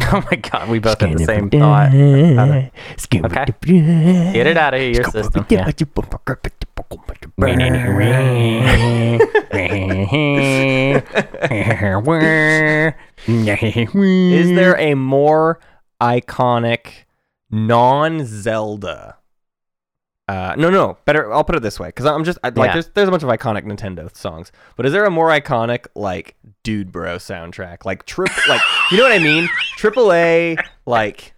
Oh my god, we both had the same thought. Okay. Get it out of here, your system. Yeah. Is there a more iconic non-Zelda? Uh, no, no, better. I'll put it this way, because I'm just I, like, Yeah. there's there's a bunch of iconic Nintendo songs, but is there a more iconic like Dude Bro soundtrack, like trip, like you know what I mean? Triple A, like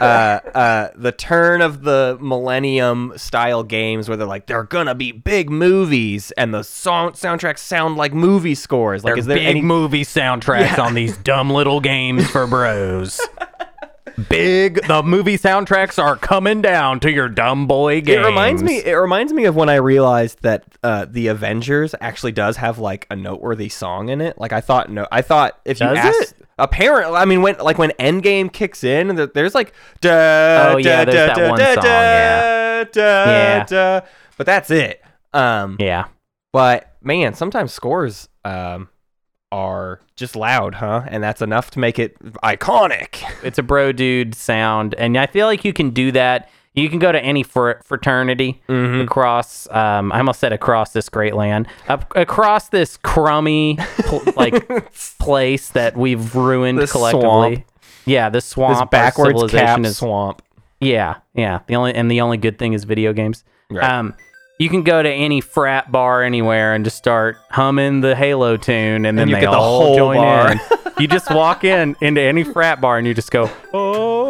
uh, uh, the turn of the millennium style games where they're like they're gonna be big movies, and the song soundtracks sound like movie scores. Like, There's is there big any? movie soundtracks Yeah. on these dumb little games for bros. big the movie soundtracks are coming down to your dumb boy game. It reminds me. It reminds me of when I realized that uh, the Avengers actually does have like a noteworthy song in it. Like I thought. No, I thought if you Does asked, it? apparently, I mean, when like when Endgame kicks in, th- there's like da Oh, yeah, da, there's da, that one song, yeah. Yeah. da. but that's it. Um, Yeah. but man, sometimes scores um are just loud, huh? And that's enough to make it iconic. It's a bro dude sound, and I feel like you can do that. You can go to any fr- fraternity Mm-hmm. across. Um, I almost said across this great land, up, across this crummy pl- like place that we've ruined This collectively. swamp. Yeah, this swamp. This backwards civilization cap is swamp. Yeah, yeah. The only and the only good thing is video games. Right. Um, you can go to any frat bar anywhere and just start humming the Halo tune, and then you they get the all whole join bar. in. you just walk in into any frat bar and you just go, oh.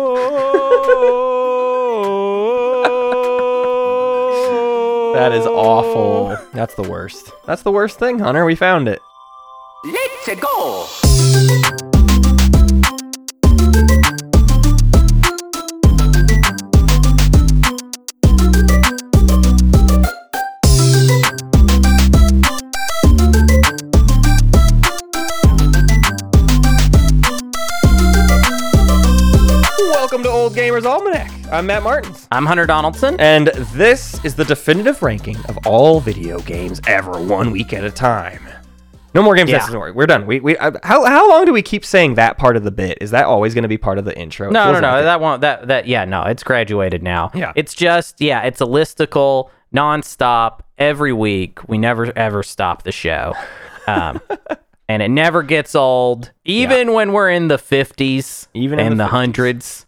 That is awful. That's the worst. That's the worst thing, Hunter. We found it. Let's go! Almanac. I'm Matt Martins. I'm Hunter Donaldson. And this is the definitive ranking of all video games ever, one week at a time. No more games Yeah. necessary. We're done. We, we uh, how how long do we keep saying that part of the bit? Is that always going to be part of the intro? No, no, no. like it. That won't. That that. Yeah, no. It's graduated now. Yeah. It's just yeah. It's a listicle, nonstop, every week. We never ever stop the show, um, and it never gets old. Even when we're in the fifties, Even in in the the 50s. hundreds.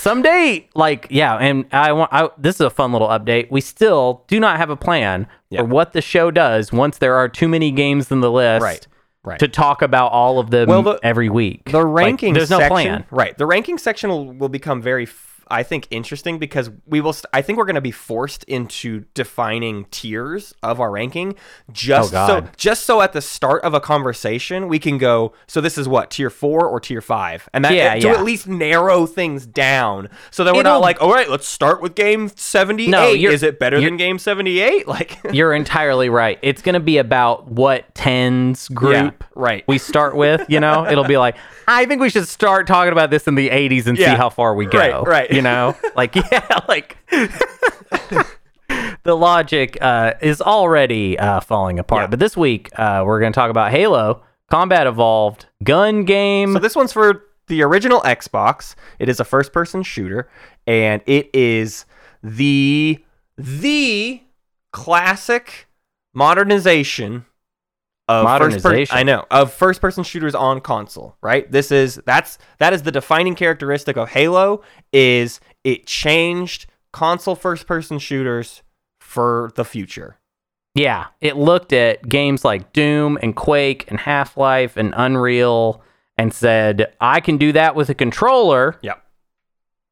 Someday, like yeah, and I want. I, this is a fun little update. We still do not have a plan Yeah. for what the show does once there are too many games in the list. Right, right. To talk about all of them Well, the- every week. the Like, there's no section, plan. right the ranking section will, will become very i think interesting because we will st- i think we're going to be forced into defining tiers of our ranking just Oh, so just so at the start of a conversation we can go so this is what tier 4 or tier 5 and that Yeah, to yeah. at least narrow things down so that we're It'll- not like all right let's start with game 78 No, is it better than game 78 like You're entirely right. It's going to be about what tens group right. we start with. You know, it'll be like, I think we should start talking about this in the 80s and Yeah. see how far we go. Right, right. You know, like, yeah, like the logic uh, is already uh, falling apart. Yeah. But this week, uh, we're going to talk about Halo, Combat Evolved, Gun Game. So this one's for the original Xbox. It is a first-person shooter, and it is the the classic modernization of First Modernization. per- I know of first-person shooters on console. Right. This is that's that is the defining characteristic of Halo. Is it changed console first-person shooters for the future? Yeah, it looked at games like Doom and Quake and Half Life and Unreal and said, I can do that with a controller. Yep.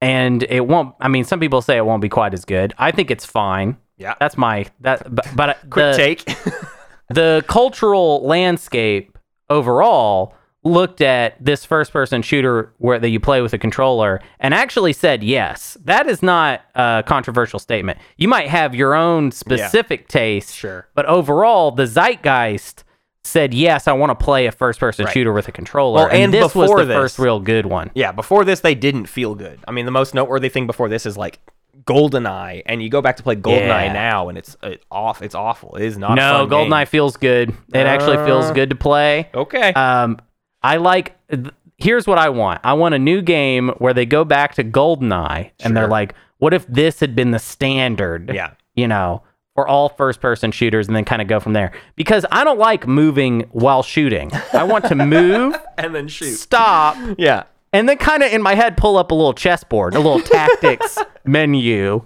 And it won't, I mean, some people say it won't be quite as good. I think it's fine. Yeah. That's my, that, but, but Quick the, take. the cultural landscape overall looked at this first person shooter where that you play with a controller and actually said yes that is not a controversial statement you might have your own specific taste Sure. but overall the zeitgeist said yes i want to play a first person Right. shooter with a controller Well, and this was the this- first real good one Yeah, before this, they didn't feel good. I mean, the most noteworthy thing before this is like GoldenEye, and you go back to play GoldenEye Yeah. now, and it's uh, off. It's awful. It is not. no fun game. goldeneye feels good it actually feels Uh, good to play Okay. Um, I like th- here's what I want. I want a new game where they go back to GoldenEye and they're like, what if this had been the standard? Yeah. You know, for all first person shooters and then kind of go from there. Because I don't like moving while shooting. I want to move, And then shoot. stop, Yeah. And then kind of in my head pull up a little chessboard, a little tactics menu,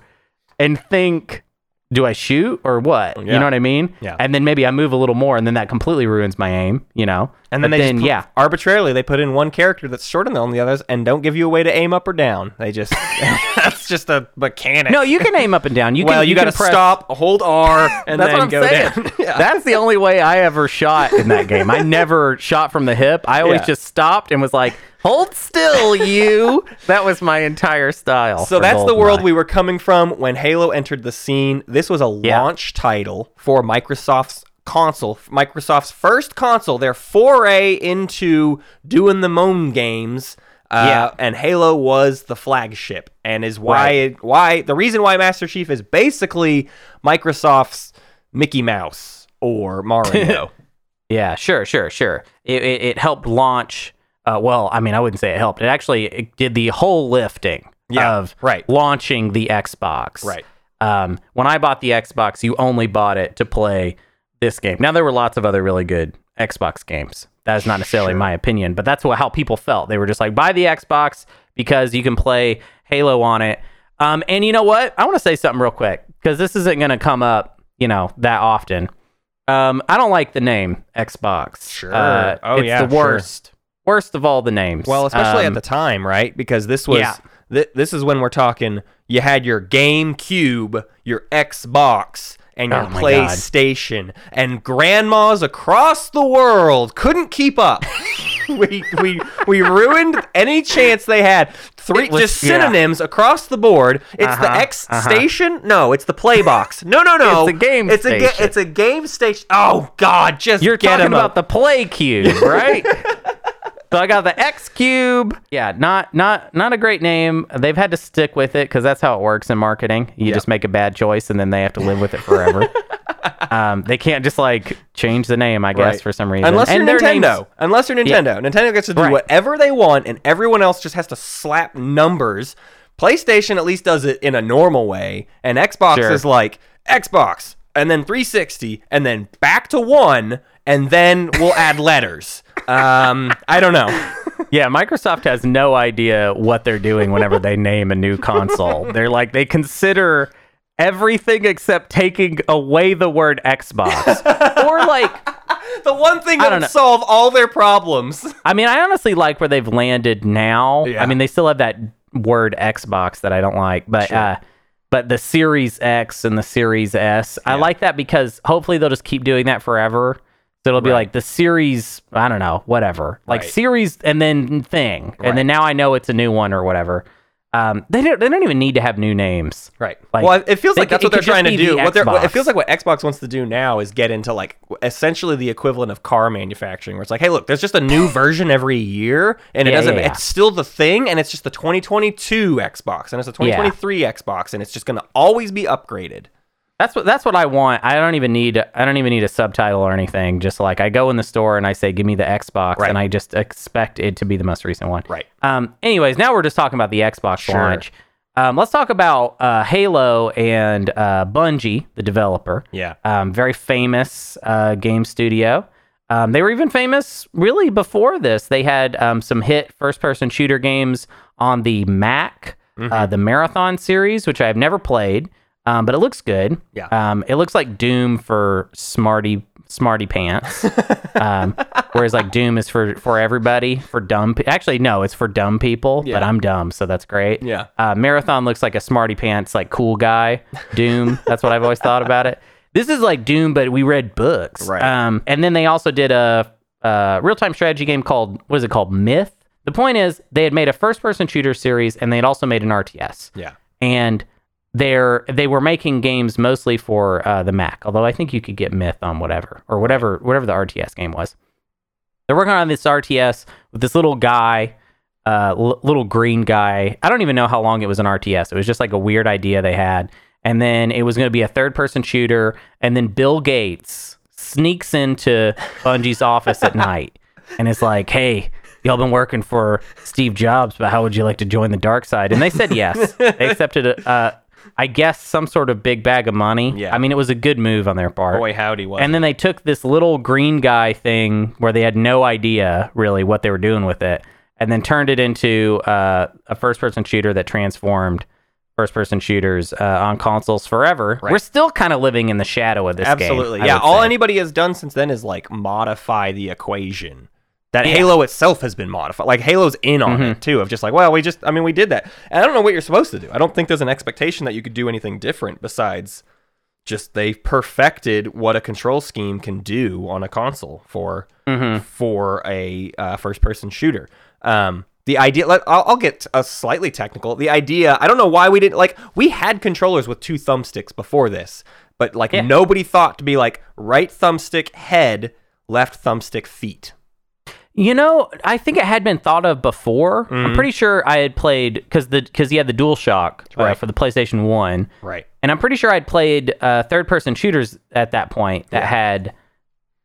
and think, do I shoot or what? You know what I mean? Yeah. And then maybe I move a little more, and then that completely ruins my aim. You know? And then But they just put- yeah. arbitrarily they put in one character that's shorter than the others and don't give you a way to aim up or down. They just that's just a mechanic. No, you can aim up and down. You well, can. you, can got to press- stop, hold R, and That's then what I'm go saying. down. yeah. That's the only way I ever shot in that game. I never shot from the hip. I always Yeah. just stopped and was like, "Hold still, you." that was my entire style. So for that's the world GoldenEye. we were coming from when Halo entered the scene. This was a Yeah. launch title for Microsoft's console, Microsoft's first console, their foray into doing the moan games. Uh, Yeah. and Halo was the flagship, and is why why the reason why Master Chief is basically Microsoft's Mickey Mouse or Mario. Yeah, sure, sure, sure. It, it, it helped launch. Uh, well, I mean, I wouldn't say it helped. It actually it did the whole lifting Yeah, of right. launching the Xbox. Right. Um, when I bought the Xbox, you only bought it to play this game. Now there were lots of other really good Xbox games. That is not necessarily Sure. my opinion, but that's what, how people felt. They were just like, buy the Xbox because you can play Halo on it. Um, and you know what? I want to say something real quick because this isn't going to come up, you know, that often. Um, I don't like the name Xbox. Sure. Uh, Oh, it's yeah, the sure. Worst, of all the names. Well, especially Um, at the time, right? Because this was Yeah. thi- this is when we're talking. You had your GameCube, your Xbox, and your Oh God. PlayStation, and grandmas across the world couldn't keep up. we we we ruined any chance they had. Three was- just yeah. synonyms across the board. It's the Uh-huh, X uh-huh. station. No, it's the play box. No, no, no. It's a game It's a ga- it's a game station. Oh God, just You're talking about the Play Cube, right? so I got the X Cube. Yeah, not not not a great name. They've had to stick with it because that's how it works in marketing. You just make a bad choice and then they have to live with it forever. um, they can't just like change the name, I guess, Right. for some reason. Unless and you're Nintendo. Unless you're Nintendo. Nintendo gets to do Right. whatever they want, and everyone else just has to slap numbers. PlayStation at least does it in a normal way, and Xbox Sure. is like Xbox, and then 360, and then back to one, and then we'll add letters. Um, I don't know. Yeah, Microsoft has no idea what they're doing whenever they name a new console. They're like they consider everything except taking away the word Xbox. or like The one thing I that would solve all their problems. I mean, I honestly like where they've landed now. Yeah. I mean, they still have that word Xbox that I don't like, but Sure. uh, but the Series X and the Series S, I Yeah. like that because hopefully they'll just keep doing that forever. So it'll be Right. like the Series, I don't know, whatever, like Right. Series and then thing, Right. and then now I know it's a new one or whatever. Um, they don't they don't even need to have new names. Right. Like, well, it feels like could- that's what they're trying to do. the What they're, it feels like what Xbox wants to do now is get into like essentially the equivalent of car manufacturing, where it's like, hey, look, there's just a new version every year, and it Yeah, doesn't. yeah, yeah. It's still the thing, and it's just the 2022 Xbox, and it's the 2023 Xbox, and it's just going to always be upgraded. That's what that's what I want. I don't even need I don't even need a subtitle or anything. Just like I go in the store and I say, "Give me the Xbox," Right. and I just expect it to be the most recent one. Right. Um. Anyways, now we're just talking about the Xbox Sure. launch. Um. Let's talk about uh, Halo and uh, Bungie, the developer. Yeah. Um. Very famous uh, game studio. Um, they were even famous really before this. They had um, some hit first-person shooter games on the Mac, Mm-hmm. uh, the Marathon series, which I've never played, um, but it looks good. Yeah. Um, it looks like Doom for smarty smarty pants, um, whereas like Doom is for for everybody for dumb. Pe- Actually, no, it's for dumb people. Yeah. But I'm dumb, so that's great. Yeah. Uh, Marathon looks like a smarty pants like cool guy. Doom. that's what I've always thought about it. This is like Doom, but we read books. Right. Um, and then they also did a, a real time strategy game called what is it called? Myth. The point is they had made a first person shooter series and they had also made an RTS Yeah. and they're they were making games mostly for uh, the Mac. Although I think you could get Myth on whatever or whatever whatever the RTS game was. They're working on this RTS with this little guy, uh, l- little green guy. I don't even know how long it was an RTS. It was just like a weird idea they had, and then it was going to be a third person shooter. And then Bill Gates sneaks into Bungie's office at night and it's like, "Hey." y'all been working for Steve Jobs, but how would you like to join the dark side? And they said yes. they accepted, uh, I guess, some sort of big bag of money. Yeah. I mean, it was a good move on their part. Boy, howdy, was And then they took this little green guy thing where they had no idea really what they were doing with it, and then turned it into uh, a first-person shooter that transformed first-person shooters uh, on consoles forever. We're still kind of living in the shadow of this game. Absolutely. Yeah. All say. anybody has done since then is like modify the equation. That Yeah. Halo itself has been modified. Like Halo's in on Mm-hmm. it too, of just like, well, we just, I mean, we did that. And I don't know what you're supposed to do. I don't think there's an expectation that you could do anything different besides just they perfected what a control scheme can do on a console for Mm-hmm. for a uh, first person shooter. Um, the idea, let, I'll, I'll get a slightly technical. The idea, I don't know why we didn't like. We had controllers with two thumbsticks before this, but like Yeah. nobody thought to be like right thumbstick head, left thumbstick feet. You know, I think it had been thought of before. Mm-hmm. I'm pretty sure I had played because the because he had the DualShock uh, Right. for the PlayStation One, Right. and I'm pretty sure I'd played uh, third person shooters at that point that Yeah. had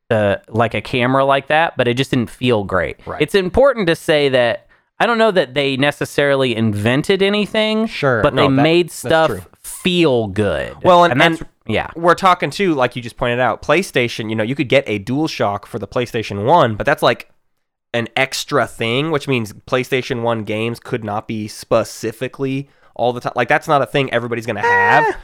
uh, like a camera like that, but it just didn't feel great. Right. It's important to say that I don't know that they necessarily invented anything, Sure. but No, they that- made stuff feel good. Well, and- that's and- yeah, We're talking too, like you just pointed out, PlayStation. You know, you could get a DualShock for the PlayStation One, but that's like an extra thing, which means PlayStation One games could not be specifically all the time. Like that's not a thing everybody's gonna have.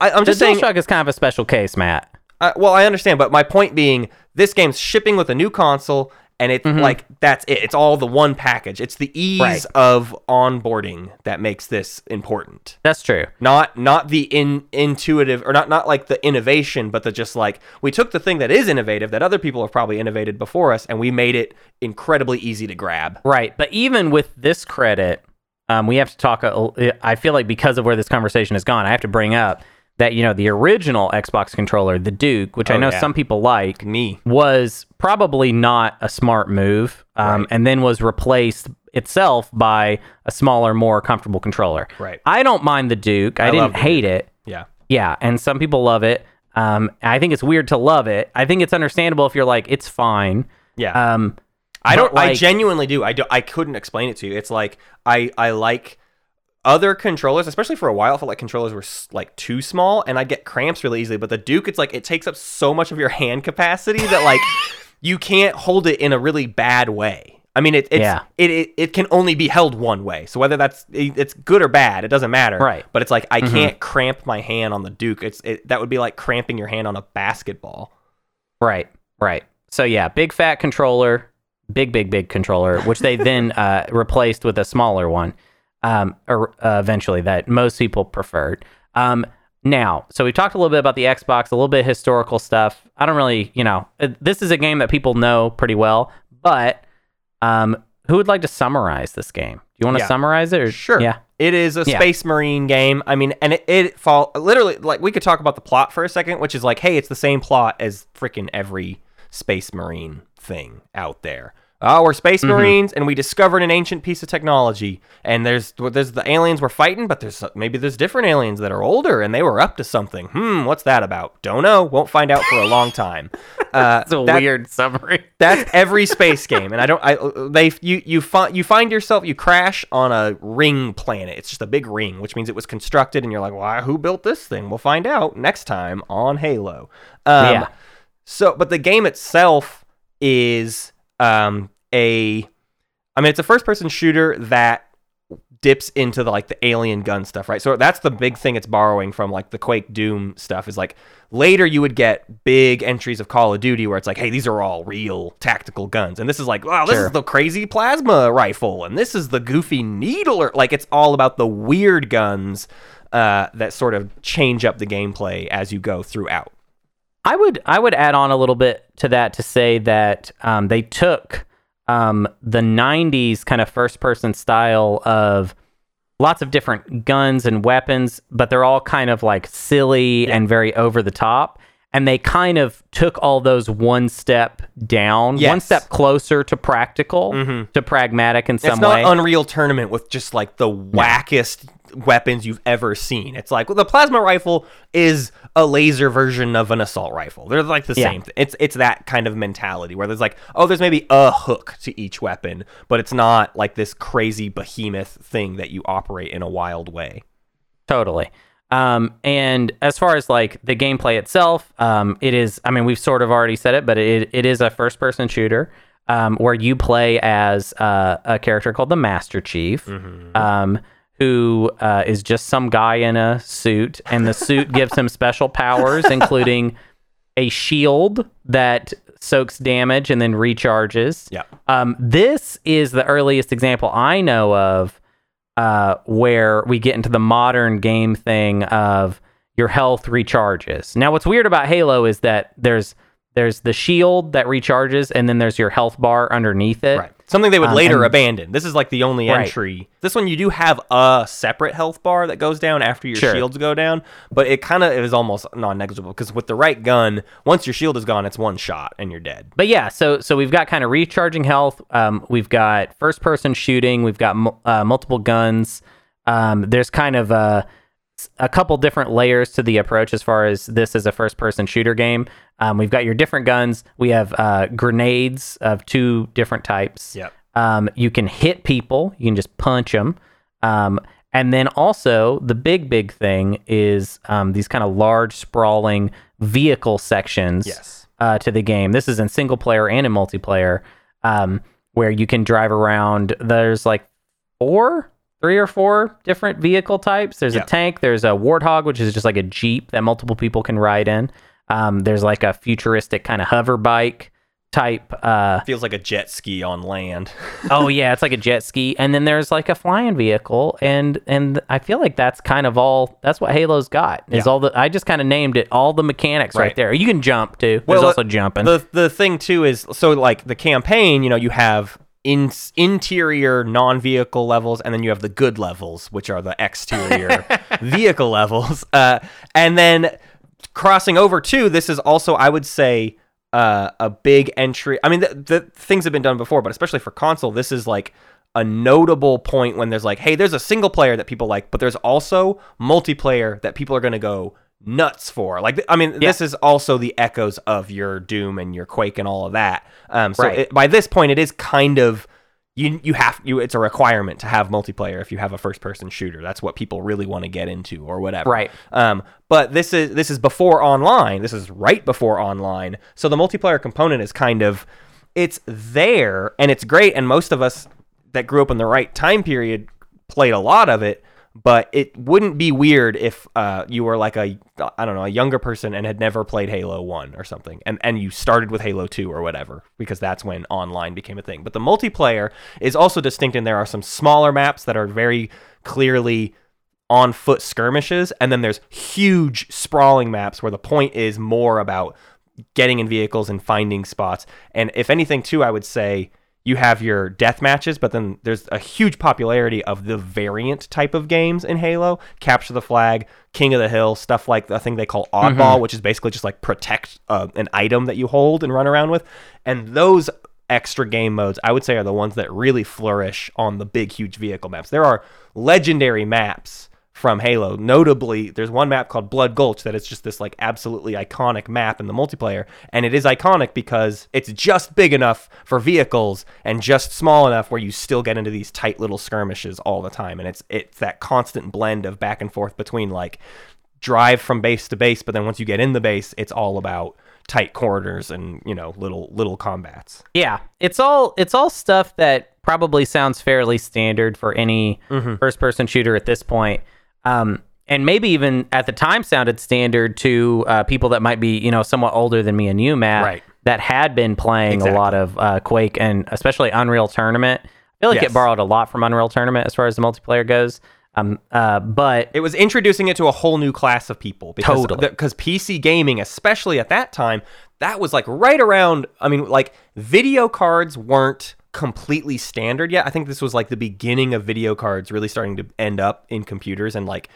I, I'm the just saying. DualShock is kind of a special case, Matt. Uh, well, I understand, but my point being, this game's shipping with a new console, and it's like that's it. It's all the one package. It's the ease Right. of onboarding that makes this important. That's true. Not not the in intuitive or not not like the innovation, but the just like we took the thing that is innovative that other people have probably innovated before us, and we made it incredibly easy to grab. Right. But even with this credit, um, we have to talk. A, I feel like because of where this conversation has gone, I have to bring up that, you know, the original Xbox controller, the Duke, which I Oh, know yeah. some people like, Me, was probably not a smart move um, Right. and then was replaced itself by a smaller, more comfortable controller. Right. I don't mind the Duke. I, I didn't hate it. yeah, Yeah, and some people love it. Um, I think it's weird to love it. I think it's understandable if you're like, it's fine. yeah. Um, I don't. but, I genuinely do. I do. I couldn't explain it to you. It's like I I like other controllers, especially for a while. I felt like controllers were like too small, and I get cramps really easily. But the Duke, it's like it takes up so much of your hand capacity that like you can't hold it in a really bad way. I mean, it it's, Yeah. it, it it can only be held one way. So whether that's it- it's good or bad, it doesn't matter. Right. But it's like I can't cramp my hand on the Duke. It's it, that would be like cramping your hand on a basketball. Right, right. So yeah, big fat controller, big, big, big controller, which they then uh, replaced with a smaller one, um, or uh, eventually that most people preferred. Um, now, so we talked a little bit about the Xbox, a little bit of historical stuff. I don't really, you know, uh, this is a game that people know pretty well, but um, who would like to summarize this game? Do you want to Yeah. summarize it? Or? Sure. Yeah. It is a Yeah. space marine game. I mean, and it, it fall literally like we could talk about the plot for a second, which is like, hey, it's the same plot as freaking every space marine thing out there. Oh, we're space Mm-hmm. marines, and we discovered an ancient piece of technology. And there's there's the aliens we're fighting, but there's maybe there's different aliens that are older, and they were up to something. Hmm, what's that about? Don't know. Won't find out for a long time. Uh, It's a that- weird summary. that's every space game, and I don't. I they you you find you find yourself you crash on a ring planet. It's just a big ring, which means it was constructed, and you're like, why? Who built this thing? We'll find out next time on Halo. Um, Yeah. So, but the game itself is um a, I mean, it's a first-person shooter that dips into the like the alien gun stuff, right? So that's the big thing it's borrowing from like the Quake Doom stuff is like later you would get big entries of Call of Duty where it's like, hey, these are all real tactical guns. And this is like, wow, this Sure. is the crazy plasma rifle and this is the goofy needler. Like it's all about the weird guns uh, that sort of change up the gameplay as you go throughout. I would I would add on a little bit to that to say that um, they took um, the '90s kind of first person style of lots of different guns and weapons, but they're all kind of like silly and very over the top. And they kind of took all those one step down, one step closer to practical, mm-hmm. to pragmatic in some way. it's not. Unreal Tournament with just like the wackest weapons you've ever seen. It's like well, the plasma rifle is a laser version of an assault rifle. They're like the Yeah. same. Th- it's it's that kind of mentality where there's like oh, there's maybe a hook to each weapon, but it's not like this crazy behemoth thing that you operate in a wild way. Totally. Um, and as far as like the gameplay itself, um, it is, I mean, we've sort of already said it, but it, it is a first person shooter um, where you play as uh, a character called the Master Chief, um, who uh, is just some guy in a suit. And the suit gives him special powers, including a shield that soaks damage and then recharges. Yeah. Um, this is the earliest example I know of uh, where we get into the modern game thing of your health recharges. Now, what's weird about Halo is that there's there's the shield that recharges, and then there's your health bar underneath it. Right. Something they would Um, later and- abandon. This is like the only Right. entry. This one you do have a separate health bar that goes down after your Sure. shields go down, but it kind of is almost non-negligible because with the right gun, once your shield is gone, it's one shot and you're dead. But yeah, so so we've got kind of recharging health. Um, we've got first person shooting. We've got uh, multiple guns. Um, there's kind of a a couple different layers to the approach as far as this is a first person shooter game. Um, we've got your different guns. We have uh, grenades of two different types. Yep. Um, you can hit people. You can just punch them. Um, and then also the big big thing is um, these kind of large sprawling vehicle sections Yes. uh, to the game. This is in single player and in multiplayer, um, where you can drive around. There's like four, three or four different vehicle types. There's Yeah. a tank. There's a warthog, which is just like a jeep that multiple people can ride in. Um, there's like a futuristic kind of hover bike type. Uh, Feels like a jet ski on land. oh yeah, it's like a jet ski, and then there's like a flying vehicle, and and I feel like that's kind of all. That's what Halo's got. Is Yeah. all the I just kind of named it all the mechanics right, Right. there. You can jump too. There's Well, also jumping. The the thing too is so like the campaign, you know, you have in interior non-vehicle levels and then you have the good levels, which are the exterior vehicle levels. Uh, and then crossing over to this is also I would say uh, a big entry. I mean, the, the things have been done before, but especially for console, this is like a notable point when there's like, hey, there's a single player that people like, but there's also multiplayer that people are going to go nuts for. Like, I mean, this is also the echoes of your Doom and your Quake and all of that. Um, so Right. it, by this point, it is kind of you you have you it's a requirement to have multiplayer if you have a first person shooter. That's what people really want to get into or whatever. Right. Um, but this is this is before online. This is right before online. So the multiplayer component is kind of it's there and it's great. And most of us that grew up in the right time period played a lot of it. But it wouldn't be weird if uh, you were like a I don't know a younger person and had never played Halo One or something, and and you started with Halo Two or whatever because that's when online became a thing. But the multiplayer is also distinct, and there are some smaller maps that are very clearly on foot skirmishes and then there's huge sprawling maps where the point is more about getting in vehicles and finding spots and if anything too i would say you have your death matches but then there's a huge popularity of the variant type of games in halo. Capture the flag king of the hill stuff like the thing they call oddball which is basically just like protect uh, an item that you hold and run around with. And those extra game modes, I would say, are the ones that really flourish on the big, huge vehicle maps. There are legendary maps from Halo. Notably, there's one map called Blood Gulch that is just this like absolutely iconic map in the multiplayer, and it is iconic because it's just big enough for vehicles and just small enough where you still get into these tight little skirmishes all the time, and it's it's that constant blend of back and forth between like drive from base to base, but then once you get in the base, it's all about tight corridors and you know little little combats. Yeah, it's all it's all stuff that probably sounds fairly standard for any Mm-hmm. first person shooter at this point. Um, and maybe even at the time sounded standard to uh, people that might be you know somewhat older than me and you, Matt, Right. that had been playing Exactly. a lot of uh, Quake and especially Unreal Tournament. I feel like Yes. it borrowed a lot from Unreal Tournament as far as the multiplayer goes. Um, uh, but It was introducing it to a whole new class of people because Totally. because PC gaming, especially at that time, that was like right around. I mean, like video cards weren't completely standard yet. I think this was like the beginning of video cards really starting to end up in computers and like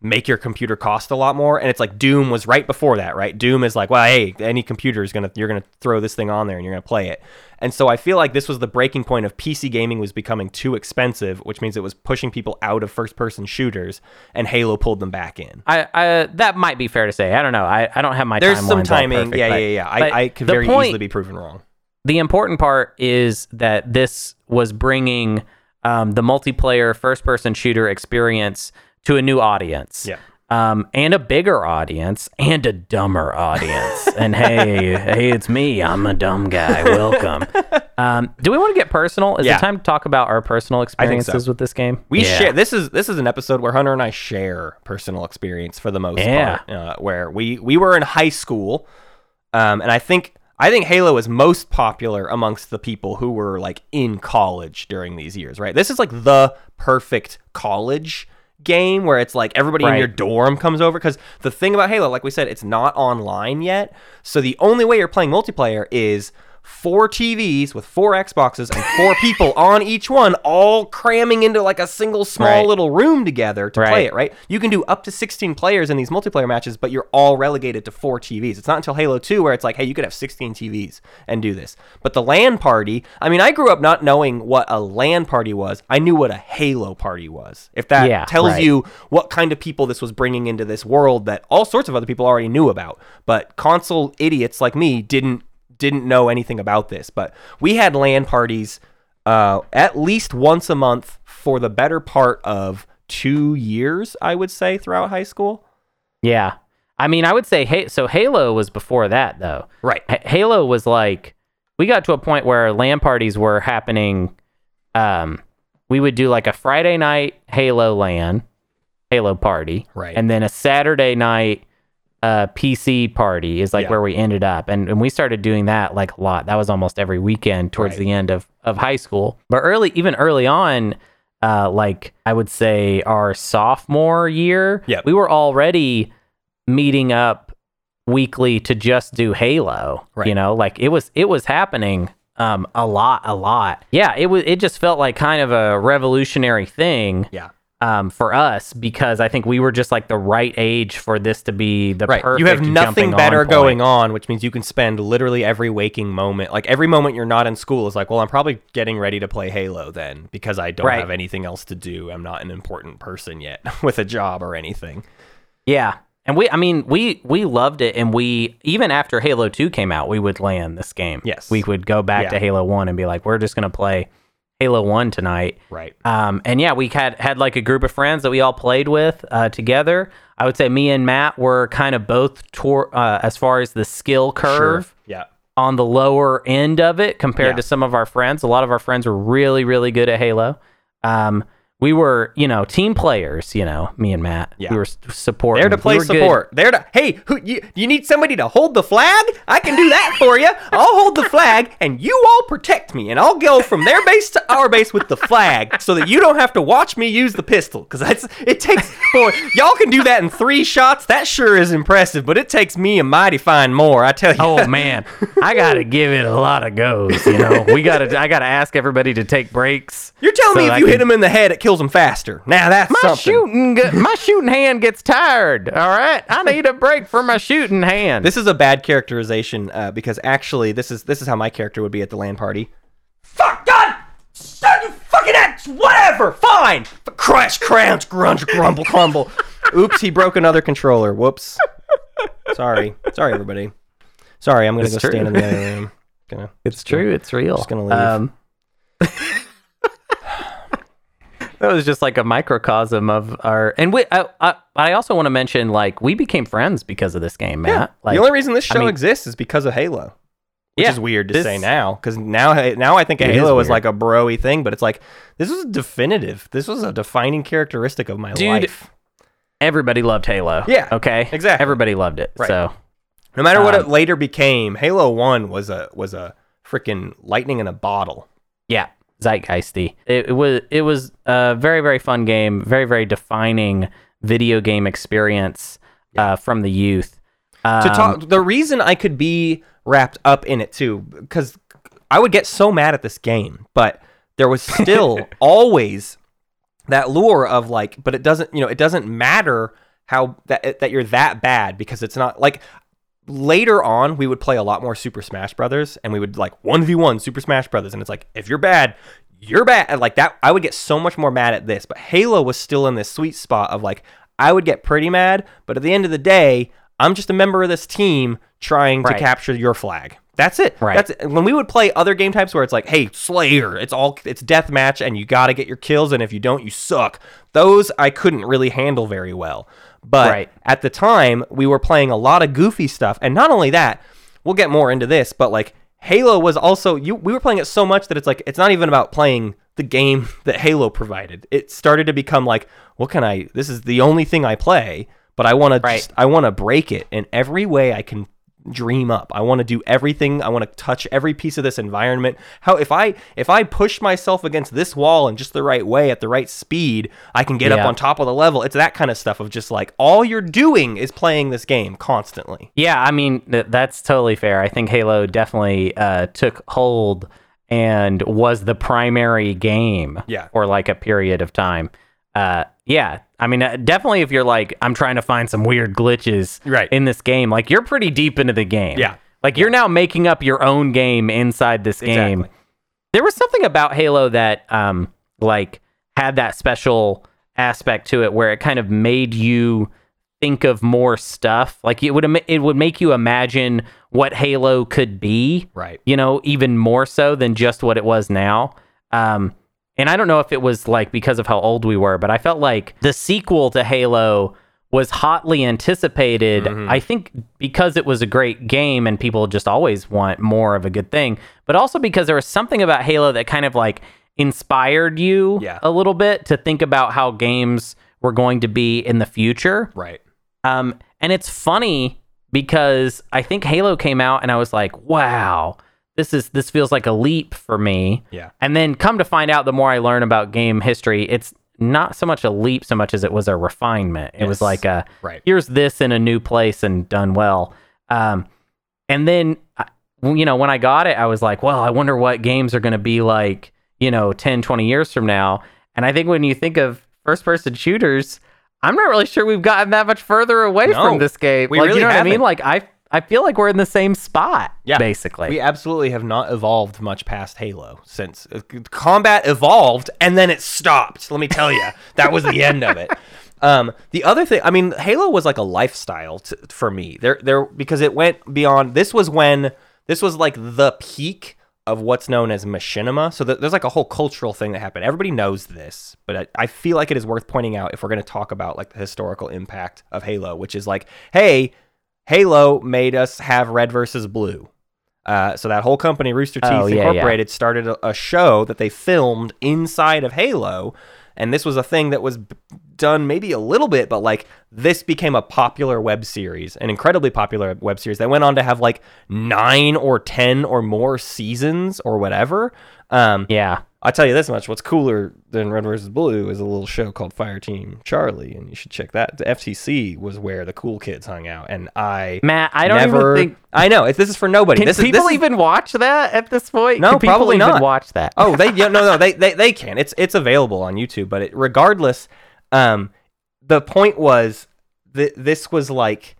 make your computer cost a lot more. And it's like doom was right before that right? Doom is like well hey any computer is gonna you're gonna throw this thing on there and you're gonna play it. And so i feel like this was the breaking point of pc gaming was becoming too expensive which means it was pushing people out of first person shooters and halo pulled them back in. I, I that might be fair to say. I don't know. I, I don't have my there's some timing. perfect, yeah yeah yeah but i, I could very point- easily be proven wrong the important part is that this was bringing um, the multiplayer first person shooter experience to a new audience. Yeah. Um, and a bigger audience and a dumber audience. and hey, hey, it's me. I'm a dumb guy. Welcome. Um, do we want to get personal? Is Yeah. it time to talk about our personal think so. experiences with this game? We Yeah. share. This is this is an episode where Hunter and I share personal experience for the most Yeah. part. Uh, where we we were in high school, um, and I think I think Halo is most popular amongst the people who were like in college during these years. Right. This is like the perfect college game where it's like everybody in your dorm comes over because the thing about Halo, like we said, it's not online yet. So the only way you're playing multiplayer is four TVs with four Xboxes and four people on each one, all cramming into like a single small Right. little room together to play it, right? You can do up to 16 players in these multiplayer matches, but you're all relegated to four TVs. It's not until Halo 2 where it's like, hey, you could have 16 TVs and do this. But the LAN party, I mean, I grew up not knowing what a LAN party was. I knew what a Halo party was. If that Yeah, tells right. you what kind of people this was bringing into this world that all sorts of other people already knew about, but console idiots like me didn't didn't know anything about this. But we had LAN parties uh, at least once a month for the better part of two years, I would say, throughout high school. Yeah. I mean, I would say, hey, so Halo was before that, though. Right. H- Halo was like, we got to a point where LAN parties were happening. Um, we would do like a Friday night Halo LAN, Halo party, Right. and then a Saturday night uh, PC party is like Yeah. where we ended up, and and we started doing that like a lot. That was almost every weekend towards Right. the end of of high school. But early, even early on, uh, like I would say our sophomore year, Yep. we were already meeting up weekly to just do Halo. Right. You know, like it was it was happening um a lot, a lot. Yeah, it was it just felt like kind of a revolutionary thing Yeah. Um for us because I think we were just like the right age for this to be the Right. perfect You have nothing better on going on, which means you can spend literally every waking moment. Like every moment you're not in school is like, well, I'm probably getting ready to play Halo then because I don't Right. have anything else to do. I'm not an important person yet with a job or anything. Yeah. And we I mean we we loved it and we even after Halo 2 came out, we would LAN this game. Yes. We would go back Yeah. to Halo 1 and be like, we're just gonna play Halo 1 tonight. Right. Um, and yeah, we had had like a group of friends that we all played with uh, together. I would say me and Matt were kind of both tor- uh, as far as the skill curve Yeah. on the lower end of it compared Yeah. to some of our friends. A lot of our friends were really, really good at Halo. Um, we were, you know, team players. You know, me and Matt. Yeah. We were support. supporting. There to We play good- support. There to hey, who you, you need somebody to hold the flag? I can do that for you. I'll hold the flag, and you all protect me, and I'll go from their base to our base with the flag, so that you don't have to watch me use the pistol. Because that's it takes. Boy, y'all can do that in three shots. That sure is impressive, but it takes me a mighty fine more. I tell you. Oh man, I gotta give it a lot of goes. You know, we gotta. I gotta ask everybody to take breaks. You're telling so me if I you can- hit him in the head, it kills him faster. Now that's My something. shooting, gu- my shooting hand gets tired. All right, I need a break for my shooting hand. This is a bad characterization uh, because actually, this is this is how my character would be at the LAN party. Fuck God! Son, you fucking ass! Whatever, fine. F- Crash, crunch, grunge, grumble, crumble. Oops, he broke another controller. Whoops. Sorry, sorry, everybody. Sorry, I'm gonna It's go true. stand in the other room. Gonna. It's true. It's real. Just gonna leave. Um, that was just like a microcosm of our. And we. I, I, I also want to mention, like, we became friends because of this game, Matt. Like, the only reason this I show mean- exists is because of Halo. Which Yeah, is weird to this- say now, because now now I think Halo is, weird. like a broy thing, but it's like this was definitive. This was a defining characteristic of my Dude, life. everybody loved Halo. Yeah, Okay. exactly. Everybody loved it. Right. So No matter what Um, it later became, Halo One was a was a freaking lightning in a bottle. yeah, zeitgeisty. It, it was. It was a very very fun game. Very very defining video game experience uh, from the youth. Um, to talk, the reason I could be wrapped up in it too, because I would get so mad at this game, but there was still always that lure of like, but it doesn't, you know, it doesn't matter how that that you're that bad because it's not like later on we would play a lot more Super Smash Brothers and we would like 1v1 Super Smash Brothers and it's like if you're bad you're bad like that I would get so much more mad at this but Halo was still in this sweet spot of like I would get pretty mad but at the end of the day I'm just a member of this team trying Right. to capture your flag that's it Right. that's it. when we would play other game types where it's like hey Slayer it's all it's death match and you got to get your kills and if you don't you suck those I couldn't really handle very well but Right. at the time we were playing a lot of goofy stuff and not only that we'll get more into this but like halo was also you we were playing it so much that it's like it's not even about playing the game that halo provided it started to become like what can i this is the only thing i play but i want Right. to i want to break it in every way i can dream up i want to do everything i want to touch every piece of this environment how if i if i push myself against this wall in just the right way at the right speed i can get up on top of the level it's that kind of stuff of just like all you're doing is playing this game constantly Yeah, I mean th- that's totally fair. I think Halo definitely uh, took hold and was the primary game Yeah. for like a period of time. Uh, yeah, I mean uh, definitely if you're like I'm trying to find some weird glitches Right. in this game, like you're pretty deep into the game. Yeah. like you're now making up your own game inside this game. Exactly. There was something about Halo that um like had that special aspect to it where it kind of made you think of more stuff. Like it would it would make you imagine what Halo could be. Right. You know, even more so than just what it was now. Um and I don't know if it was like because of how old we were, but I felt like the sequel to Halo was hotly anticipated. Mm-hmm. I think because it was a great game and people just always want more of a good thing, but also because there was something about Halo that kind of like inspired you Yeah. a little bit to think about how games were going to be in the future. Right. Um, and it's funny because I think Halo came out and I was like, wow, this is this feels like a leap for me. Yeah. And then come to find out, the more I learn about game history, it's not so much a leap so much as it was a refinement. It was like a Right. here's this in a new place and done well. Um, and then you know when I got it, I was like, well, I wonder what games are going to be like, you know, 10, 20 years from now. And I think when you think of first person shooters, I'm not really sure we've gotten that much further away No, from this game. we like, really you know what I mean? haven't. Like I I feel like we're in the same spot, Yeah. basically. We absolutely have not evolved much past Halo since uh, combat evolved and then it stopped. Let me tell you, that was the end of it. Um, the other thing, I mean, Halo was like a lifestyle t- for me. There, there, because it went beyond. This was when this was like the peak of what's known as machinima. So th- there's like a whole cultural thing that happened. Everybody knows this, but I, I feel like it is worth pointing out if we're going to talk about like the historical impact of Halo, which is like, hey, Halo made us have red versus blue. Uh, so that whole company, Rooster Teeth Oh, yeah, yeah. Incorporated, started a, a show that they filmed inside of Halo, and this was a thing that was b- done maybe a little bit, but like this became a popular web series, an incredibly popular web series that went on to have like nine or ten or more seasons or whatever. Um, yeah. I'll tell you this much: what's cooler than Red vs. Blue is a little show called Fire Team Charlie, and you should check that. The FTC was where the cool kids hung out, and I Matt, I don't never. even think I know if this is for nobody. can this is people this is- even watch that at this point? No, probably not. watch that. Oh, they yeah, no no they, they they can. It's it's available on YouTube, but it, regardless, um, the point was that this was like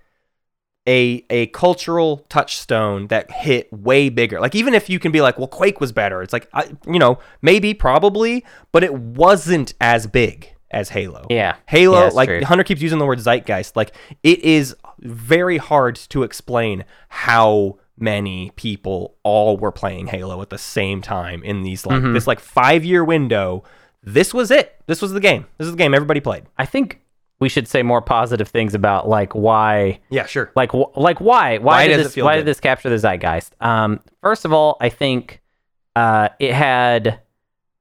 a a cultural touchstone that hit way bigger. Like even if you can be like, well, Quake was better. It's like I, you know maybe probably, but it wasn't as big as Halo. Yeah. Halo, Yeah, like true. Hunter keeps using the word zeitgeist. Like it is very hard to explain how many people all were playing Halo at the same time in these like Mm-hmm. this like five year window. This was it. This was the game. This is the game everybody played. I think we should say more positive things about like why Yeah, sure. like wh- like why why, Why did this why good? did this capture the zeitgeist um first of all i think uh it had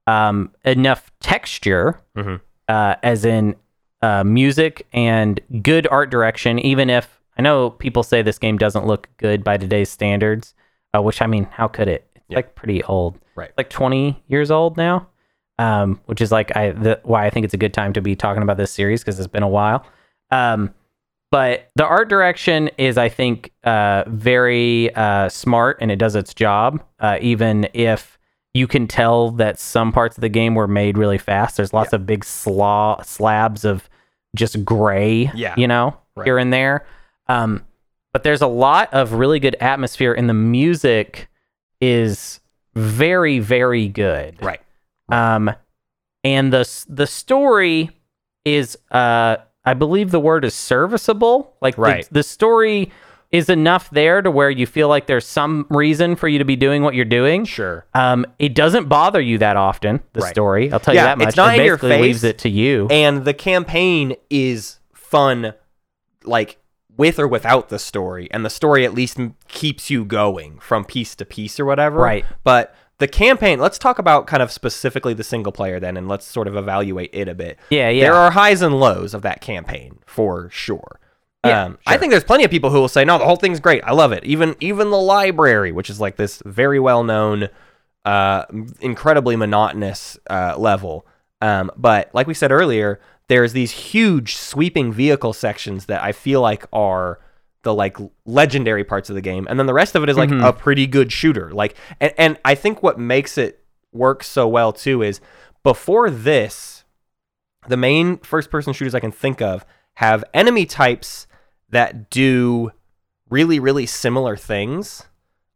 um enough texture Mhm. uh as in uh music and good art direction even if i know people say this game doesn't look good by today's standards uh, which i mean how could it it's Yeah. like pretty old Right. like 20 years old now um, which is like I the, why I think it's a good time to be talking about this series because it's been a while. Um, but the art direction is, I think, uh, very uh, smart and it does its job. Uh, even if you can tell that some parts of the game were made really fast, there's lots of big slaw slabs of just gray, Yeah. you know, Right. here and there. Um, but there's a lot of really good atmosphere, and the music is very, very good. Right. Um, and the the story is, uh, I believe the word is serviceable. Like the- Right. the, story is enough there to where you feel like there's some reason for you to be doing what you're doing. Sure. Um, it doesn't bother you that often. The Right. story, I'll tell you that much. it's not it in your basically leaves it to you. And the campaign is fun, like with or without the story, and the story at least keeps you going from piece to piece or whatever. Right. But the campaign. Let's talk about kind of specifically the single player then, and let's sort of evaluate it a bit. Yeah, yeah. There are highs and lows of that campaign for sure. Yeah, um, I think there's plenty of people who will say, "No, the whole thing's great. I love it." Even even the library, which is like this very well known, uh, incredibly monotonous uh, level. Um, but like we said earlier, there's these huge sweeping vehicle sections that I feel like are the like legendary parts of the game, and then the rest of it is like mm-hmm. a pretty good shooter. Like, and, and I think what makes it work so well too is before this, the main first person shooters I can think of have enemy types that do really, really similar things.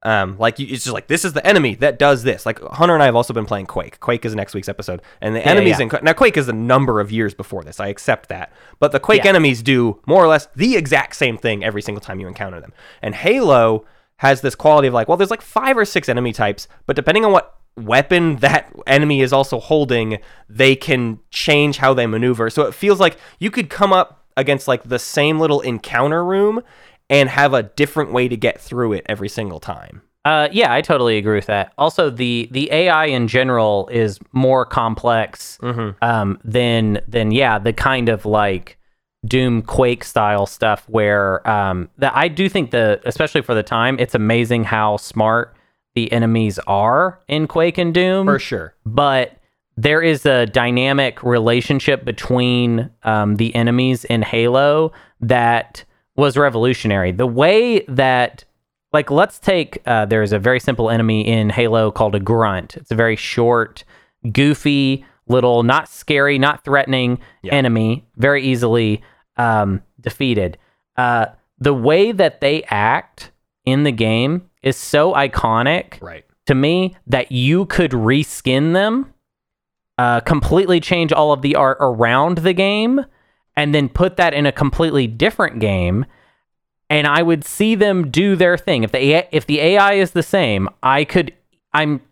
Um, like you, it's just like this is the enemy that does this. Like Hunter and I have also been playing Quake. Quake is next week's episode, and the enemies yeah. in now Quake is a number of years before this. I accept that, but the Quake Yeah. enemies do more or less the exact same thing every single time you encounter them. And Halo has this quality of like, well, there's like five or six enemy types, but depending on what weapon that enemy is also holding, they can change how they maneuver. So it feels like you could come up against like the same little encounter room and have a different way to get through it every single time. Uh, yeah, I totally agree with that. Also, the the AI in general is more complex um, than than yeah the kind of like Doom Quake style stuff where um, that I do think the especially for the time it's amazing how smart the enemies are in Quake and Doom For sure. but there is a dynamic relationship between um, the enemies in Halo that was revolutionary. The way that, like, let's take uh, there's a very simple enemy in Halo called a grunt. It's a very short, goofy, little, not scary, not threatening enemy, very easily um, defeated. Uh, the way that they act in the game is so iconic Right. to me that you could reskin them, uh, completely change all of the art around the game, and then put that in a completely different game. And I would see them do their thing. If the AI, if the AI is the same, I could. I'm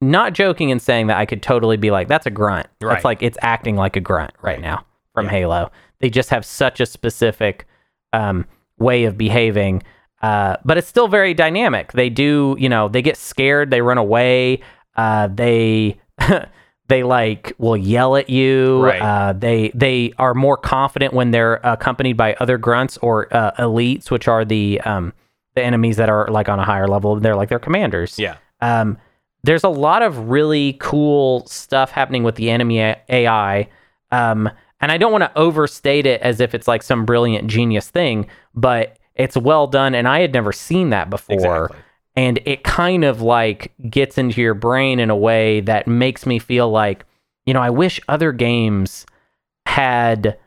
not joking in saying that I could totally be like, that's a grunt. Right. That's like it's acting like a grunt right, now from Halo. They just have such a specific um, way of behaving. Uh, but it's still very dynamic. They do, you know, they get scared, they run away, uh, they they like will yell at you. Right. Uh, they they are more confident when they're accompanied by other grunts or uh, elites, which are the um, the enemies that are like on a higher level. They're like their commanders. Yeah. Um, there's a lot of really cool stuff happening with the enemy A- AI. Um, and I don't want to overstate it as if it's like some brilliant genius thing, but it's well done. And I had never seen that before. Exactly. And it kind of like gets into your brain in a way that makes me feel like, you know, I wish other games had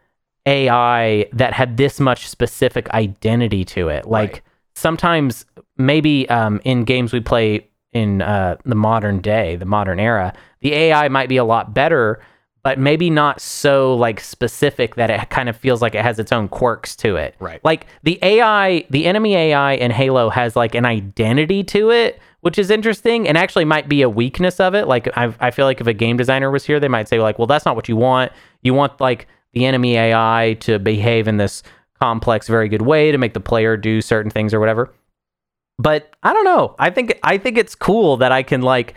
AI that had this much specific identity to it. Like Right. sometimes maybe um, in games we play in uh, the modern day, the modern era, the AI might be a lot better, but maybe not so like specific that it kind of feels like it has its own quirks to it. Right. Like the AI, the enemy AI in Halo has like an identity to it, which is interesting and actually might be a weakness of it. Like I, I feel like if a game designer was here, they might say like, well, that's not what you want. You want like the enemy AI to behave in this complex, very good way to make the player do certain things or whatever. But I don't know. I think I think it's cool that I can like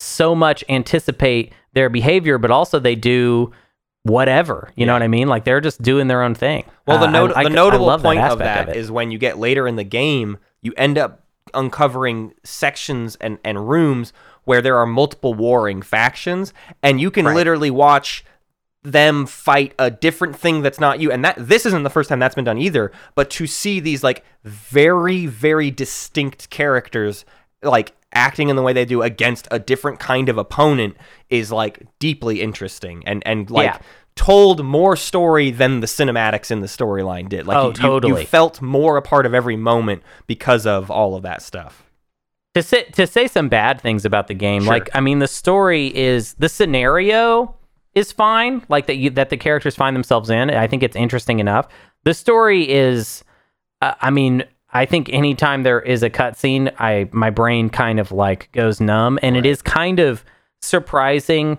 so much anticipate their behavior, but also they do whatever. You know what I mean? Like they're just doing their own thing. Well, the, Uh, not- I- I- the I notable love point of aspect that it. is when you get later in the game, you end up uncovering sections and, and rooms where there are multiple warring factions, and you can Right. literally watch them fight a different thing that's not you. And that this isn't the first time that's been done either. But to see these like very, very distinct characters like acting in the way they do against a different kind of opponent is like deeply interesting and and like Yeah. told more story than the cinematics in the storyline did. Like Oh, you- you, you felt more a part of every moment because of all of that stuff. to say to say some bad things about the game Sure. like i mean the story is the scenario is fine like that you that the characters find themselves in i think it's interesting enough the story is uh, i mean i think anytime there is a cutscene i my brain kind of like goes numb and it is kind of surprising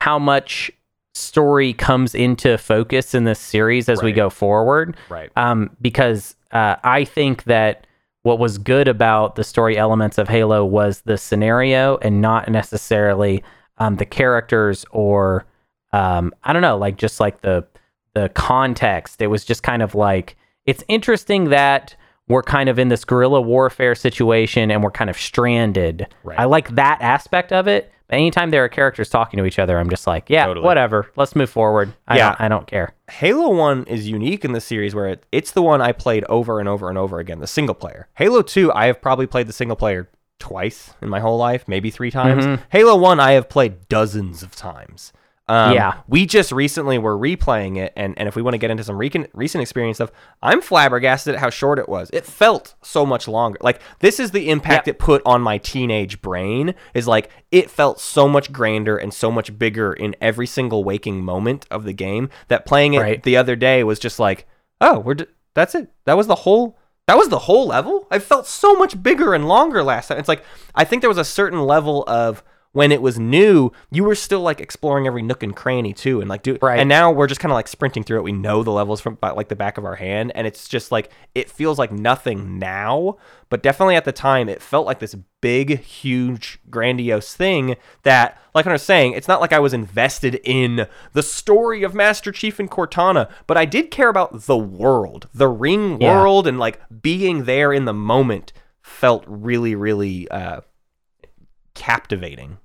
how much story comes into focus in this series as we go forward Right. um, because uh, I think that what was good about the story elements of Halo was the scenario and not necessarily um, the characters or um, I don't know, like just like the the context. It was just kind of like it's interesting that we're kind of in this guerrilla warfare situation and we're kind of stranded. Right. I like that aspect of it. But anytime there are characters talking to each other, I'm just like, yeah, Totally. whatever. Let's move forward. I Yeah. don't, I don't care. Halo 1 is unique in the series where it, it's the one I played over and over and over again, the single player. Halo 2, I have probably played the single player twice in my whole life, maybe three times. Mhm. Halo 1, I have played dozens of times. Um, Yeah. We just recently were replaying it, and, and if we want to get into some recent, recent experience stuff, I'm flabbergasted at how short it was. It felt so much longer. Like, this is the impact Yep. it put on my teenage brain, is like, it felt so much grander and so much bigger in every single waking moment of the game that playing it Right. the other day was just like, oh, we're d- that's it. That was the whole that was the whole level. I felt so much bigger and longer last time. It's like I think there was a certain level of when it was new, you were still like exploring every nook and cranny too, and like do Right. and now we're just kind of like sprinting through it. We know the levels from by, like the back of our hand, and it's just like it feels like nothing now, but definitely at the time it felt like this big, huge, grandiose thing that, like I was saying, it's not like I was invested in the story of Master Chief and Cortana, but I did care about the world, the ring Yeah. world, and like being there in the moment felt really, really uh, captivating.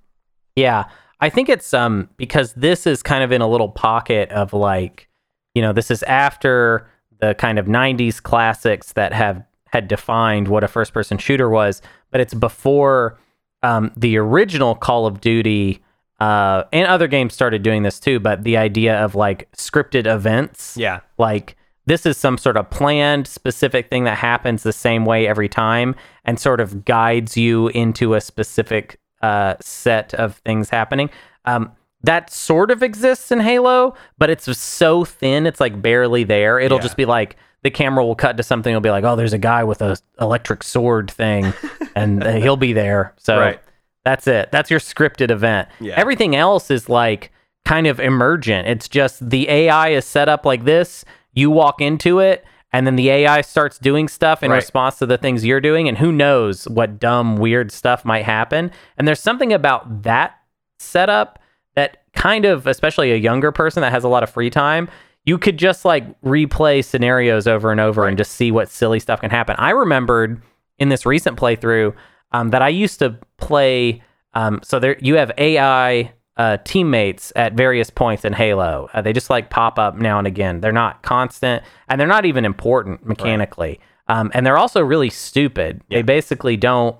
Yeah. I think it's um because this is kind of in a little pocket of like, you know, this is after the kind of 90s classics that have had defined what a first person shooter was, but it's before um, the original Call of Duty uh, and other games started doing this too, but the idea of like scripted events Yeah. like this is some sort of planned specific thing that happens the same way every time and sort of guides you into a specific uh, set of things happening. Um, that sort of exists in halo but it's so thin it's like barely there. It'll Yeah. just be like the camera will cut to something it'll be like oh there's a guy with a electric sword thing and uh, he'll be there. So Right. that's it. That's your scripted event. Yeah. everything else is like kind of emergent. It's just the ai is set up like this. You walk into it and then the ai starts doing stuff in Right. response to the things you're doing and who knows what dumb weird stuff might happen. And there's something about that setup that kind of especially a younger person that has a lot of free time you could just like replay scenarios over and over and just see what silly stuff can happen. I remembered in this recent playthrough um, that i used to play um, so there you have ai uh, teammates at various points in halo. Uh, they just like pop up now and again. They're not constant and they're not even important mechanically. Um, and they're also really stupid. They basically don't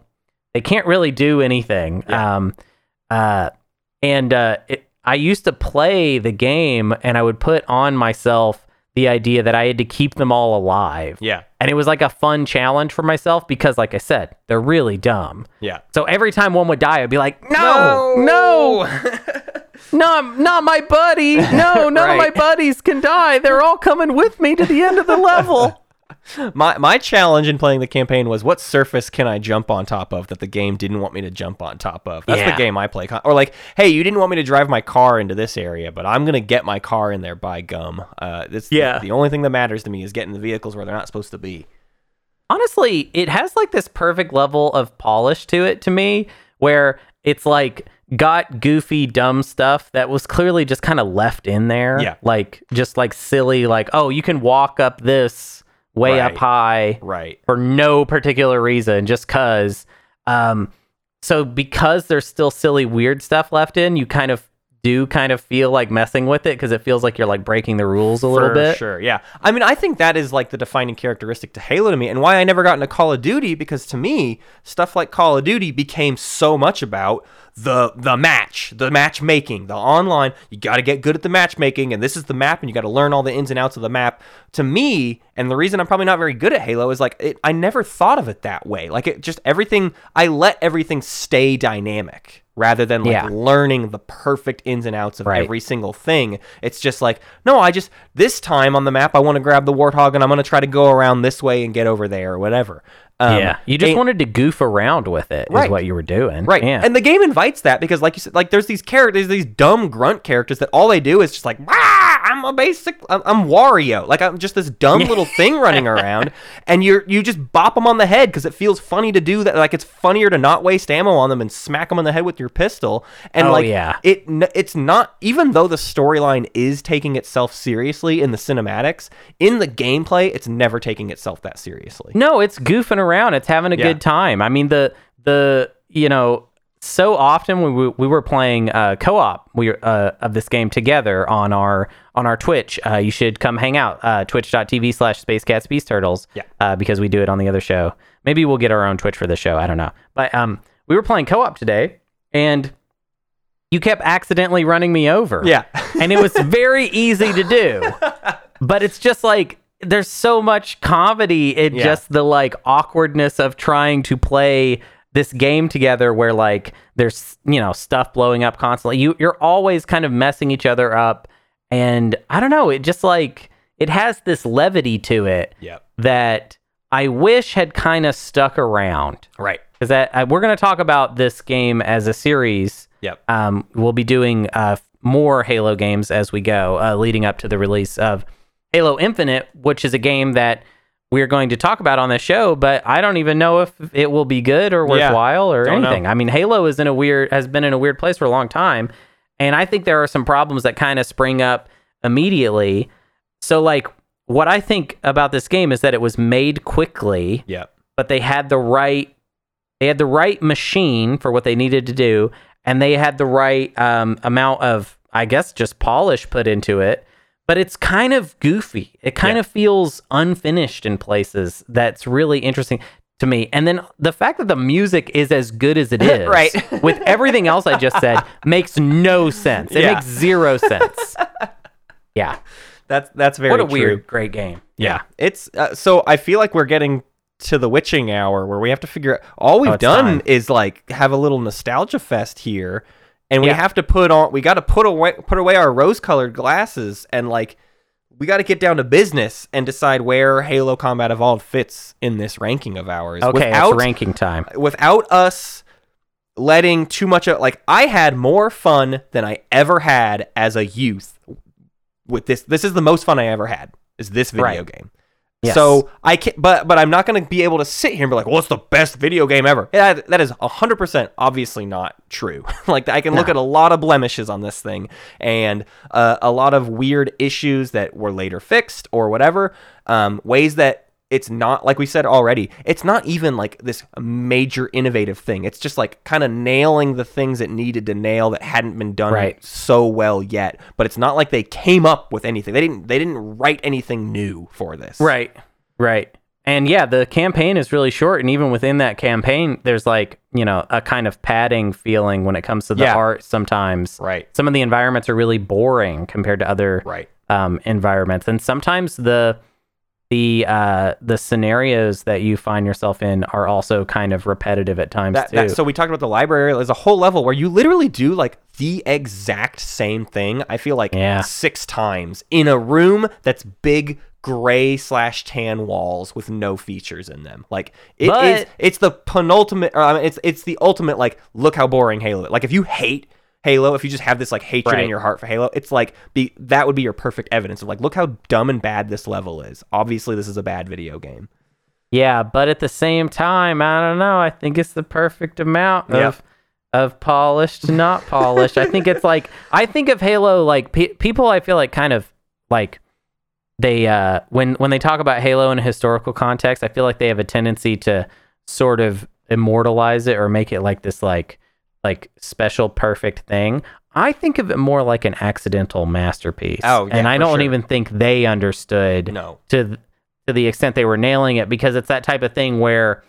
they can't really do anything. Yeah. um, uh, and uh, it, I used to play the game, and I would put on myself the idea that I had to keep them all alive. Yeah. And it was like a fun challenge for myself because, like I said, they're really dumb. Yeah. So every time one would die, I'd be like, no, no, not, not my buddy. No, none of my buddies can die. They're all coming with me to the end of the level. My my challenge in playing the campaign was what surface can I jump on top of that the game didn't want me to jump on top of. That's Yeah. the game I play. Or like, hey, you didn't want me to drive my car into this area, but I'm gonna get my car in there by gum. Uh, this Yeah. The, only thing that matters to me is getting the vehicles where they're not supposed to be. honestly, it has like this perfect level of polish to it to me where it's like got goofy, dumb stuff that was clearly just kind of left in there. Yeah. Like just like silly, like, oh, you can walk up this way up high Right. for no particular reason, just cause. Um, so because there's still silly, weird stuff left in, you kind of do kind of feel like messing with it because it feels like you're like breaking the rules a little For bit. Sure, yeah. I mean, I think that is like the defining characteristic to Halo to me, and why I never got into Call of Duty because to me, stuff like Call of Duty became so much about the the match, the matchmaking, the online. You got to get good at the matchmaking, and this is the map, and you got to learn all the ins and outs of the map. To me, and the reason I'm probably not very good at Halo is like it, I never thought of it that way. Like it just everything. I let everything stay dynamic rather than like Yeah. learning the perfect ins and outs of Right. every single thing. It's just like, no, I just this time on the map I want to grab the warthog and I'm going to try to go around this way and get over there or whatever. Um, yeah, you just and- wanted to goof around with it, is Right. what you were doing. Right. Yeah. And the game invites that because like you said like there's these characters these dumb grunt characters that all they do is just like "Wah, I'm a basic I'm, I'm Wario. Like I'm just this dumb little thing running around and you're you just bop them on the head cuz it feels funny to do that like it's funnier to not waste ammo on them and smack them on the head with your pistol. And Oh, like yeah. it it's not even though the storyline is taking itself seriously in the cinematics, in the gameplay it's never taking itself that seriously. No, it's goofing around. It's having a Yeah. good time. I mean, the the you know so often when we, we were playing uh, co-op we uh, of this game together on our on our Twitch. Uh, you should come hang out. Uh, Twitch.tv slash Space Cats Peace Turtles. Yeah. Uh, because we do it on the other show. Maybe we'll get our own Twitch for the show. I don't know. But um, we were playing co-op today, and you kept accidentally running me over Yeah. and it was very easy to do. But it's just like there's so much comedy in Yeah. just the like awkwardness of trying to play this game together where like there's you know stuff blowing up constantly. You you're always kind of messing each other up and I don't know, it just like it has this levity to it Yep. that I wish had kind of stuck around. Right. Cuz that uh, we're going to talk about this game as a series Yep. um, we'll be doing uh, more Halo games as we go, uh, leading up to the release of Halo Infinite, which is a game that we're going to talk about on the show. But I don't even know if it will be good or Yeah, worthwhile or don't know. anything. I mean, Halo is in a weird has been in a weird place for a long time, and I think there are some problems that kind of spring up immediately. So, like, what I think about this game is that it was made quickly Yep. but they had the right they had the right machine for what they needed to do and they had the right um, amount of i guess just polish put into it but it's kind of goofy it kind Yeah. of feels unfinished in places that's really interesting to me and then the fact that the music is as good as it is Right. with everything else i just said makes no sense it Yeah. makes zero sense yeah That's that's very what a true. weird great game Yeah, it's uh, so I feel like we're getting to the witching hour where we have to figure out all we've Oh, done time. is like have a little nostalgia fest here, and we Yeah. have to put on we got to put away put away our rose colored glasses and like we got to get down to business and decide where Halo Combat Evolved fits in this ranking of ours. okay without it's ranking time without us letting too much of like I had more fun than I ever had as a youth with this this is the most fun I ever had is this video Right. game. Yes. So I can't, but but I'm not going to be able to sit here and be like, "Well, it's the best video game ever." Yeah, that is 100% obviously not true. like I can look at a lot of blemishes on this thing and uh, a lot of weird issues that were later fixed or whatever. Um, ways that it's not like we said already. It's not even like this major innovative thing. It's just like kind of nailing the things it needed to nail that hadn't been done Right. so well yet. But it's not like they came up with anything. They didn't. They didn't write anything new for this. Right. Right. And yeah, the campaign is really short. And even within that campaign, there's like, you know, a kind of padding feeling when it comes to the Yeah. art sometimes. Right. Some of the environments are really boring compared to other Right. um, environments. And sometimes the the uh, the scenarios that you find yourself in are also kind of repetitive at times That, too. that, so we talked about the library. There's a whole level where you literally do like the exact same thing. I feel like Yeah. six times in a room that's big gray slash tan walls with no features in them. Like it is. But- It's the penultimate. Or, I mean, it's it's the ultimate. Like look how boring Halo. Like if you hate. Halo, if you just have this like hatred in your heart for Halo, it's like be that would be your perfect evidence of like look how dumb and bad this level is. Obviously, this is a bad video game. Yeah, but at the same time, I don't know. I think it's the perfect amount Yep. of of polished to not polished. I think it's like I think of Halo like pe- people. I feel like kind of like they uh when when they talk about Halo in a historical context, I feel like they have a tendency to sort of immortalize it or make it like this like like special perfect thing. I think of it more like an accidental masterpiece. Oh, yeah, and I don't sure. even think they understood No. to to the extent they were nailing it because it's that type of thing where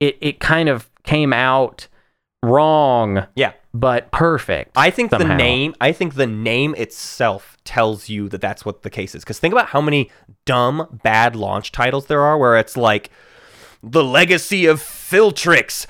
it it kind of came out wrong Yeah. but perfect. I think the name. I think the name itself tells you that that's what the case is. Because think about how many dumb, bad launch titles there are, where it's like the legacy of Filtrix,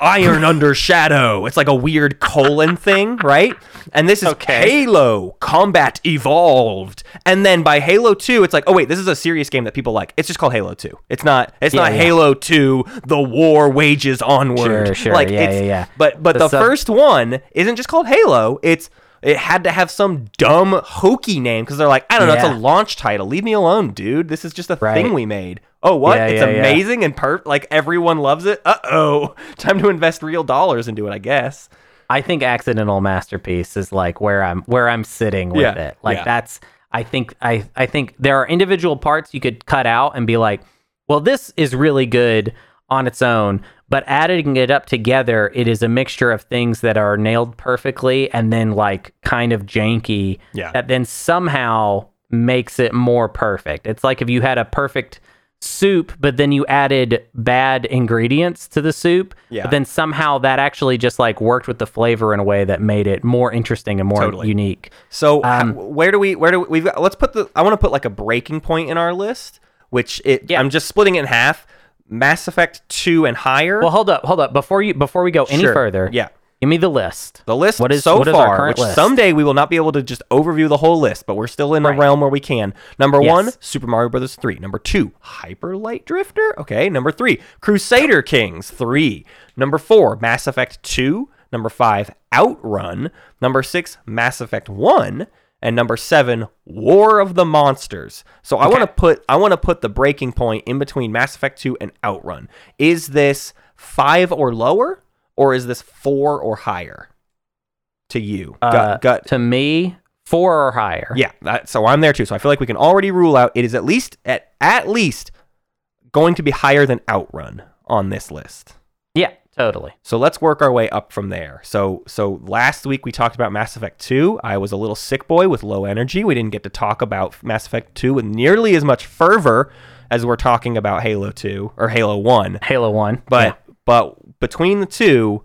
Iron Under Shadow. It's like a weird colon thing, right? And this is Okay. Halo Combat Evolved. And then by Halo 2, it's like, oh wait, this is a serious game that people like. It's just called Halo 2. It's not it's Yeah, not yeah. Halo 2, the war wages onward. Sure, sure. Like Yeah, it's, yeah, yeah. But but The the sub- first one isn't just called Halo. It's it had to have some dumb hokey name because they're like, I don't know, it's a launch title. Leave me alone, dude. This is just a Right. thing we made. Oh, what? Yeah, it's yeah, yeah. amazing and per like everyone loves it. Uh oh, time to invest real dollars into it, I guess. I think accidental masterpiece is like where I'm where I'm sitting with Yeah, it. Like yeah. that's I think I I think there are individual parts you could cut out and be like, well, this is really good on its own, but adding it up together, it is a mixture of things that are nailed perfectly and then like kind of janky Yeah. that then somehow makes it more perfect. It's like if you had a perfect soup, but then you added bad ingredients to the soup, Yeah. but then somehow that actually just like worked with the flavor in a way that made it more interesting and more Totally. unique. So Um, where do we where do we, we've got, let's put the I want to put like a breaking point in our list, which it Yeah. I'm just splitting it in half. Mass Effect 2 and higher. Well, hold up, hold up. Before you before we go any Sure. further, Yeah. Give me the list. The list What is- so what is our far, current which list? someday we will not be able to just overview the whole list, but we're still in a realm where we can. Number Yes. one, Super Mario Brothers 3. Number two, Hyper Light Drifter. Okay. Number three, Crusader Kings 3. Number four, Mass Effect 2. Number five, Outrun. Number six, Mass Effect 1. And number seven, War of the Monsters. So I want to put I want to put the breaking point in between Mass Effect 2 and Outrun. Is this five or lower, or is this four or higher? To you, Uh, gut, gut. To me, four or higher. Yeah, that, so I'm there too. So I feel like we can already rule out it is at least at at least going to be higher than Outrun on this list. Yeah, totally. So let's work our way up from there. So so last week we talked about Mass Effect 2. I was a little sick boy with low energy. We didn't get to talk about Mass Effect 2 with nearly as much fervor as we're talking about Halo 2 or Halo 1. Halo One, But Yeah. but between the two,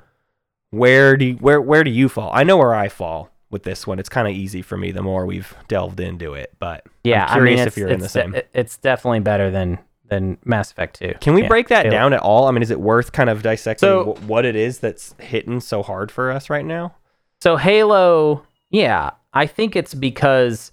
where do you, where where do you fall? I know where I fall with this one. It's kind of easy for me the more we've delved into it. But yeah. I'm curious I mean, if you're in the same. it's definitely better than than Mass Effect Two. Can we Yeah, break that down at all? I mean, is it worth kind of dissecting So- wh- what it is that's hitting so hard for us right now? So Halo, yeah, I think it's because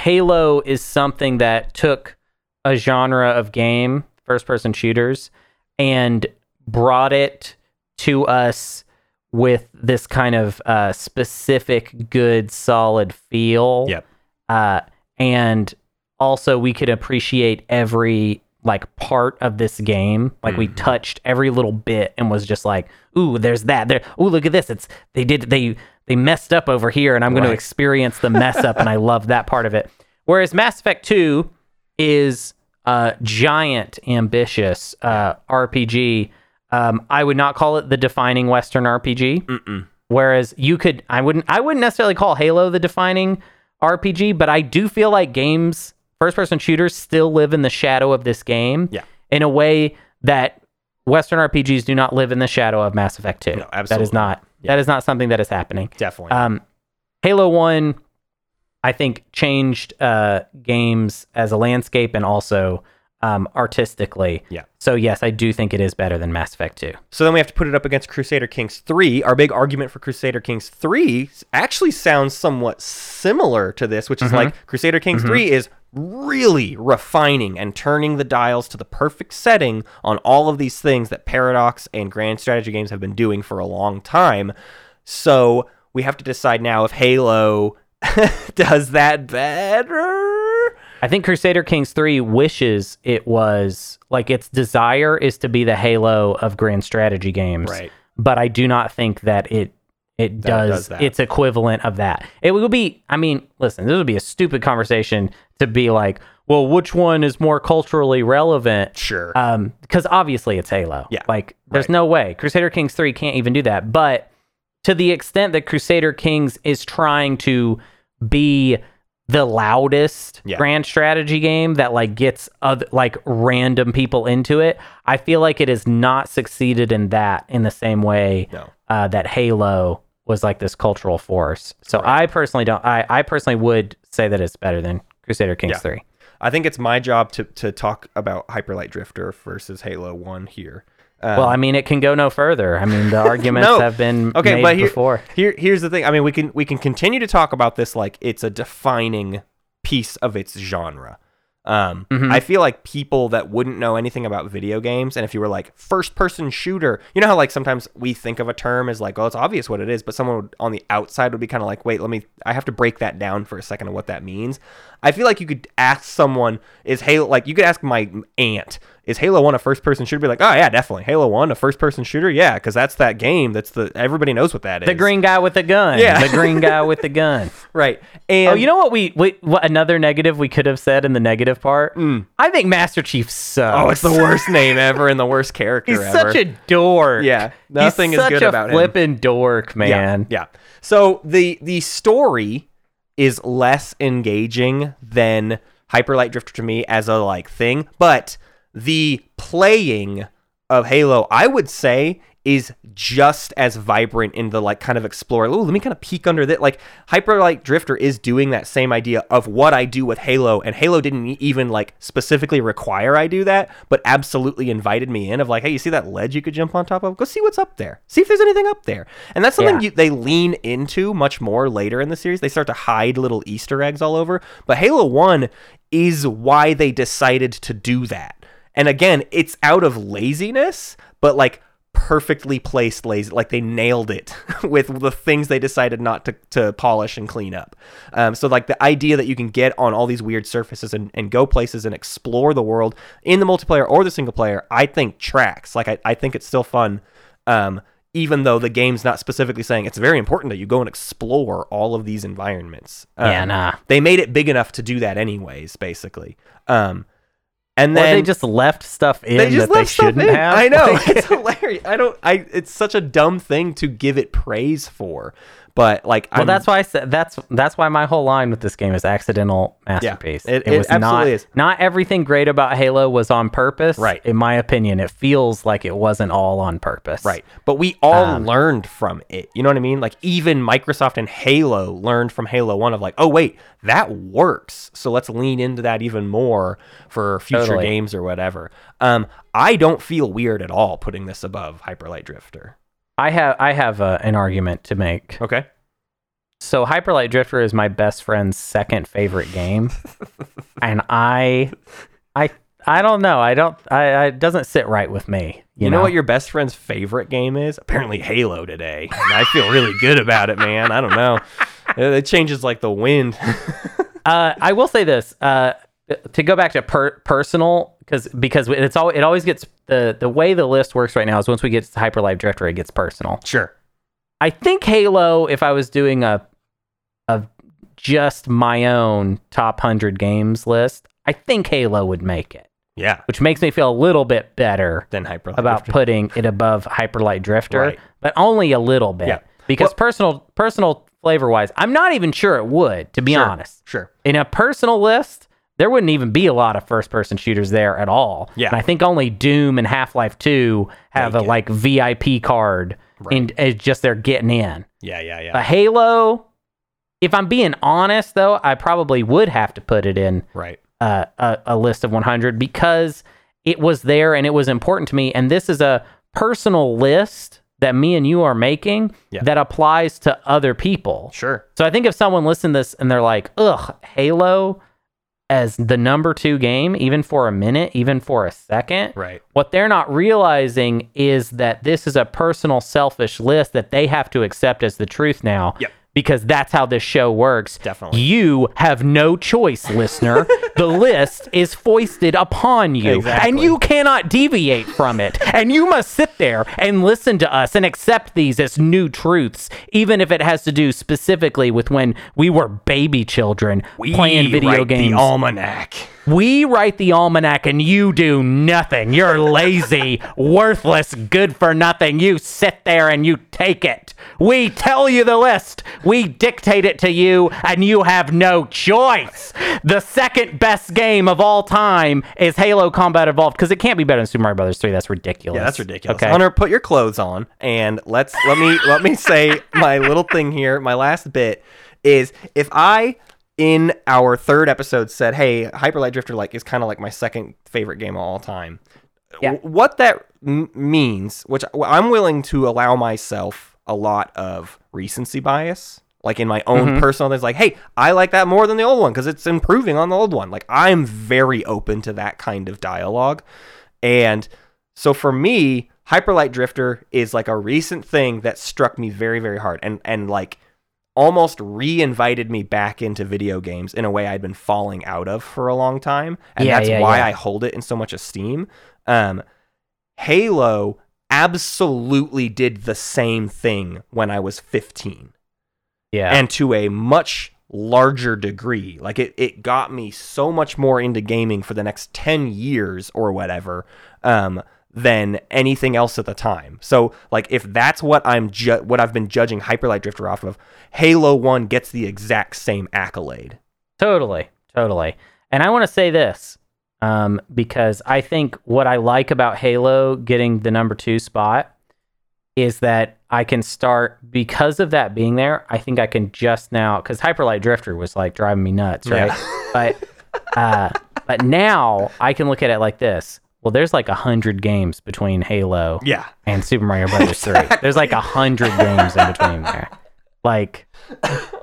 Halo is something that took a genre of game, first person shooters, and brought it to us with this kind of uh, specific, good, solid feel. Yep. Uh, and also, we could appreciate every like part of this game. Like we touched every little bit and was just like, "Ooh, there's that. There. Ooh, look at this. It's they did they they messed up over here, and I'm going to experience the mess up, and I love that part of it." Whereas Mass Effect Two is a giant, ambitious uh, RPG. Um, I would not call it the defining Western RPG. Mm-mm. Whereas you could, I wouldn't, I wouldn't necessarily call Halo the defining RPG, but I do feel like games, first-person shooters, still live in the shadow of this game. Yeah. In a way that Western RPGs do not live in the shadow of Mass Effect Two. No, absolutely. is not. Yeah. That is not something that is happening. Definitely. Um, Halo One, I think, changed uh, games as a landscape and also um, artistically. Yeah. So yes, I do think it is better than Mass Effect Two. So then we have to put it up against Crusader Kings 3. Our big argument for Crusader Kings 3 actually sounds somewhat similar to this, which is Mm-hmm. like Crusader Kings 3 is really refining and turning the dials to the perfect setting on all of these things that Paradox and Grand Strategy games have been doing for a long time. So we have to decide now if Halo does that better. I think Crusader Kings 3 wishes it was like its desire is to be the Halo of grand strategy games. Right. But I do not think that it it That does, does its equivalent of that. It would be I mean, listen, this would be a stupid conversation to be like, well, which one is more culturally relevant? Sure. Um, because obviously it's Halo. Yeah, Like there's right. no way. Crusader Kings 3 can't even do that. But to the extent that Crusader Kings is trying to be the loudest Yeah. grand strategy game that like gets other like random people into it, I feel like it has not succeeded in that in the same way No. uh, that Halo was like this cultural force. So I personally don't. I I personally would say that it's better than Crusader Kings Yeah. Three. I think it's my job to to talk about Hyperlight Drifter versus Halo One here. Um, Well, I mean, it can go no further. I mean, the arguments No. have been okay, made but here, before. here here's the thing. I mean, we can we can continue to talk about this like it's a defining piece of its genre. Um, Mm-hmm. I feel like people that wouldn't know anything about video games, and if you were like first person shooter, you know how like sometimes we think of a term as like, oh, it's obvious what it is, but someone would, on the outside would be kind of like, wait, let me, I have to break that down for a second of what that means. I feel like you could ask someone, is Halo, like you could ask my aunt, is Halo 1 a first person shooter? Be like, oh, yeah, definitely. Halo 1, a first person shooter? Yeah, because that's that game. That's the, everybody knows what that is. The green guy with the gun. Yeah. The green guy with the gun. Right. And Oh, you know what we, we what another negative we could have said in the negative part? I think Master Chief sucks. Mm. Oh, it's the worst name ever and the worst character He's ever. such a dork. Yeah, nothing He's is good about him. Such a flippin' dork, man. Yeah, yeah. So the the story is less engaging than Hyperlight Drifter to me as a like thing, but the playing of Halo, I would say, is just as vibrant in the like kind of explore. Oh, let me kind of peek under that. Like Hyperlight Drifter is doing that same idea of what I do with Halo, and Halo didn't even like specifically require I do that, but absolutely invited me in. Of like, hey, you see that ledge you could jump on top of? Go see what's up there. See if there's anything up there. And that's something Yeah. you, they lean into much more later in the series. They start to hide little Easter eggs all over. But Halo One is why they decided to do that. And again, it's out of laziness, but like perfectly placed lazy like they nailed it with the things they decided not to, to polish and clean up. Um, so like the idea that you can get on all these weird surfaces and, and go places and explore the world in the multiplayer or the single player i think tracks. Like i, I think it's still fun um, even though the game's not specifically saying it's very important that you go and explore all of these environments. Um, Yeah, nah. they made it big enough to do that anyways basically. Um, and Or then they just left stuff in they just that they shouldn't in. have. I know Like- it's hilarious. I don't. I. It's such a dumb thing to give it praise for, but like, Well, I'm, that's why I said that's that's why my whole line with this game is accidental masterpiece. it- it was not is. not everything great about Halo was on purpose. Right. In my opinion, it feels like it wasn't all on purpose. right. But we all Um, learned from it. You know what I mean? Like even Microsoft and Halo learned from Halo One of like, oh wait, that works. So let's lean into that even more for future Totally. games or whatever. Um, I don't feel weird at all putting this above Hyperlight Drifter. I have I have uh, an argument to make. Okay. So Hyperlight Drifter is my best friend's second favorite game, and I, I, I don't know. I don't. I, I it doesn't sit right with me. You, You, know? what your best friend's favorite game is? Apparently Halo today. And I feel really good about it, man. I don't know. It it changes like the wind. Uh, I will say this uh, to go back to per- personal because because it's all it always gets the the way the list works right now is once we get to Hyper Light Drifter it gets personal. sure. I think Halo if I was doing a a just my own top hundred games list, I think Halo would make it, Yeah. which makes me feel a little bit better Then Hyper Light about Drifter. putting it above Hyper Light Drifter, Right. but only a little bit. Yeah. Because Well- personal personal flavor wise, I'm not even sure it would, to be Sure. honest Sure. in a personal list, there wouldn't even be a lot of first person shooters there at all. Yeah. And I think only Doom and Half Life 2 have a like VIP card and it's just they're getting in. Yeah, yeah, yeah. A Halo, if I'm being honest though, I probably would have to put it in right. uh, a, a list of 100 because it was there and it was important to me. And this is a personal list that me and you are making Yeah. that applies to other people. Sure. So I think if someone listened to this and they're like, ugh, Halo as the number two game, even for a minute, even for a second, Right. what they're not realizing is that this is a personal, selfish list that they have to accept as the truth now. Yep. Because that's how this show works. Definitely. You have no choice, listener. the list is foisted upon you, Exactly. and you cannot deviate from it. and you must sit there and listen to us and accept these as new truths, even if it has to do specifically with when we were baby children playing video write games. The almanac. We write the almanac and you do nothing. You're lazy, worthless, good for nothing. You sit there and you take it. We tell you the list. We dictate it to you and you have no choice. The second best game of all time is Halo Combat Evolved because it can't be better than Super Mario Brothers 3. That's ridiculous. Yeah, that's ridiculous. Okay. Hunter, put your clothes on and let's let me let me say my little thing here. My last bit is if I in our third episode said, "Hey, Hyper Light Drifter like is kind of like my second favorite game of all time." Yeah. What that m- means, which I'm willing to allow myself a lot of recency bias, like in my own mm-hmm. personal things, like, "Hey, I like that more than the old one because it's improving on the old one." Like I'm very open to that kind of dialogue, and so for me, Hyperlight Drifter is like a recent thing that struck me very, very hard and and like almost re-invited me back into video games in a way I'd been falling out of for a long time. And Yeah, that's yeah, why yeah. I hold it in so much esteem. Um Halo absolutely did the same thing when I was 15 yeah. and to a much larger degree. Like it, it got me so much more into gaming for the next 10 years or whatever um, than anything else at the time. So like if that's what I'm ju- what I've been judging Hyperlight Drifter off of, Halo 1 gets the exact same accolade. Totally, totally. And I want to say this um, because I think what I like about Halo getting the number two spot is that I can start because of that being there. I think I can just now because Hyperlight Drifter was like driving me nuts, right? but uh, but now I can look at it like this. Well, there's like a hundred games between Halo Yeah. and Super Mario Brothers 3. There's like a hundred games in between there. Like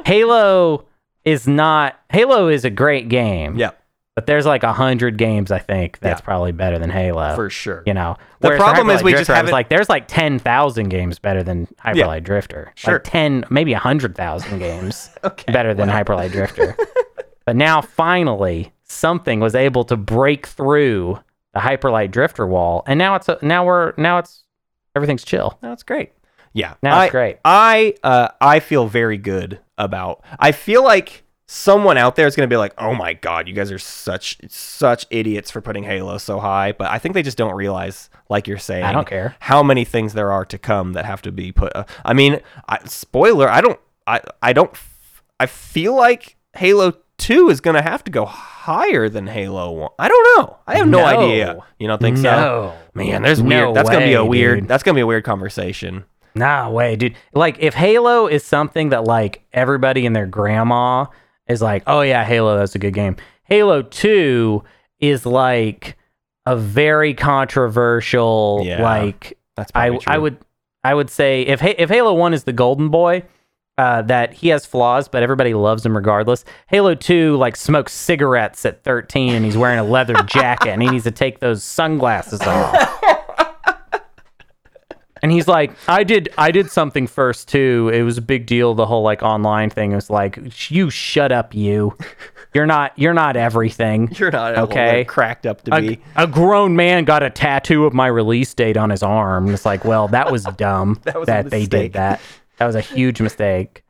Halo is not Halo is a great game. Yeah, But there's like a hundred games I think that's Yeah. probably better than Halo. for sure. you know. The Whereas for problem is we just Drifter, I was haven't- like there's like ten thousand games better than hyper Hyperlight Drifter. Sure. Like ten, maybe a hundred thousand games Okay. better than Hyperlight Drifter. but now finally something was able to break through the Hyperlight Drifter wall, and now it's a, now we're now it's everything's chill. That's great. Yeah. Now I, it's great. I uh I feel very good about I feel like someone out there is going to be like, "Oh my god, you guys are such such idiots for putting Halo so high." But I think they just don't realize like you're saying. I don't care. How many things there are to come that have to be put uh, I mean, I, spoiler, I don't I I don't f- I feel like Halo 2 is going to have to go higher than Halo 1. I don't know. I have no, No. idea. You don't think so? No. Man, there's No. That's going to be a weird. dude. That's going to be a weird conversation. Nah, way, dude. Like, if Halo is something that like everybody and their grandma is like, oh yeah, Halo, that's a good game. Halo Two is like a very controversial, Yeah, like That's I probably I would I would say if if Halo One is the golden boy, uh, that he has flaws, but everybody loves him regardless. Halo Two like smokes cigarettes at thirteen, and he's wearing a leather jacket, and he needs to take those sunglasses off. And he's like, I did, I did something first too. It was a big deal. The whole like online thing It was like, you shut up, you. You're not, you're not everything. You're not Okay. that cracked up to A, be. a grown man got a tattoo of my release date on his arm. It's like, well, that was dumb That that, was a they did that. That was a huge mistake.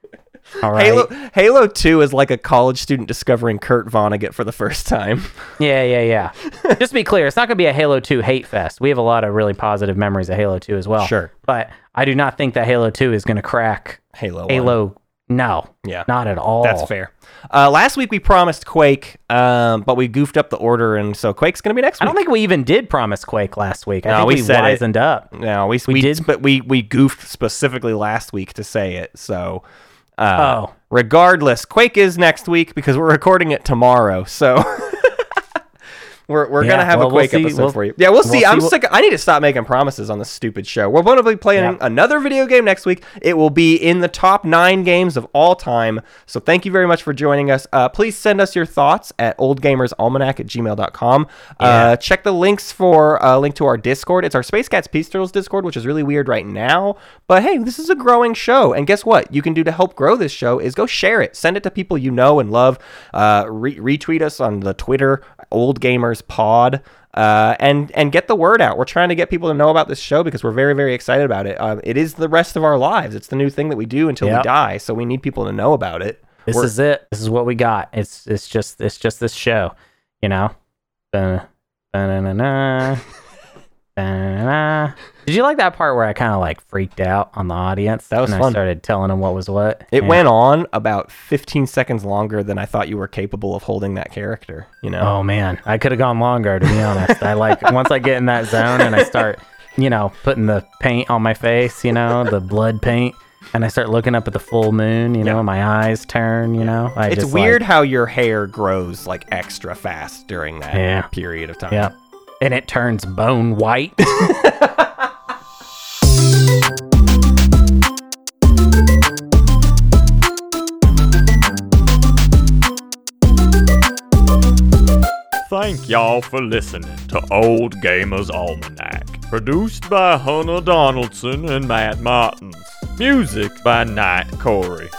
All right. Halo Halo 2 is like a college student discovering Kurt Vonnegut for the first time. Yeah, yeah, yeah. Just to be clear, it's not going to be a Halo 2 hate fest. We have a lot of really positive memories of Halo 2 as well. Sure. But I do not think that Halo 2 is going to crack Halo 1. Halo. No. Yeah. Not at all. That's fair. Uh, last week we promised Quake, um, but we goofed up the order, and so Quake's going to be next I don't think we even did promise Quake last week. I No, think we we, said it. wizened up. No, we, we, did? but we we goofed specifically last week to say it. So, uh, Oh. regardless, Quake is next week because we're recording it tomorrow. So. We're, we're Yeah, gonna have well, a we'll episode We'll- for you. Yeah, we'll see. I'm see sick. I need to stop making promises on this stupid show. We're going to be playing Yeah. another video game next week. It will be in the top nine games of all time. So thank you very much for joining us. Uh, please send us your thoughts at oldgamersalmanac at gmail.com. Uh, check the links for a link to our Discord. It's our Space Cats Peace Turtles Discord, which is really weird right now. But hey, this is a growing show. And guess what? You can do to help grow this show is go share it. Send it to people you know and love. Uh, re- retweet us on the Twitter, Old Gamers Pod uh, and and get the word out. We're trying to get people to know about this show because we're very very excited about it. Um, it is the rest of our lives. It's the new thing that we do until we die. So we need people to know about it. This We're- is it. This is what we got. It's it's just it's just this show, you know. Ba- ba-na-na-na, ba-na-na. Did you like that part where I kind of like freaked out on the audience? That was and fun. I started telling them what was what. It Yeah. went on about 15 seconds longer than I thought you were capable of holding that character. You know. Oh man, I could have gone longer to be honest. I like once I get in that zone and I start, you know, putting the paint on my face, you know, the blood paint, and I start looking up at the full moon, you know, Yeah. and my eyes turn, you know. I it's weird like- how your hair grows like extra fast during that Yeah. period of time. yeah, and it turns bone white. Thank y'all for listening to Old Gamer's Almanac. Produced by Hunter Donaldson and Matt Martins. Music by Knight Corey.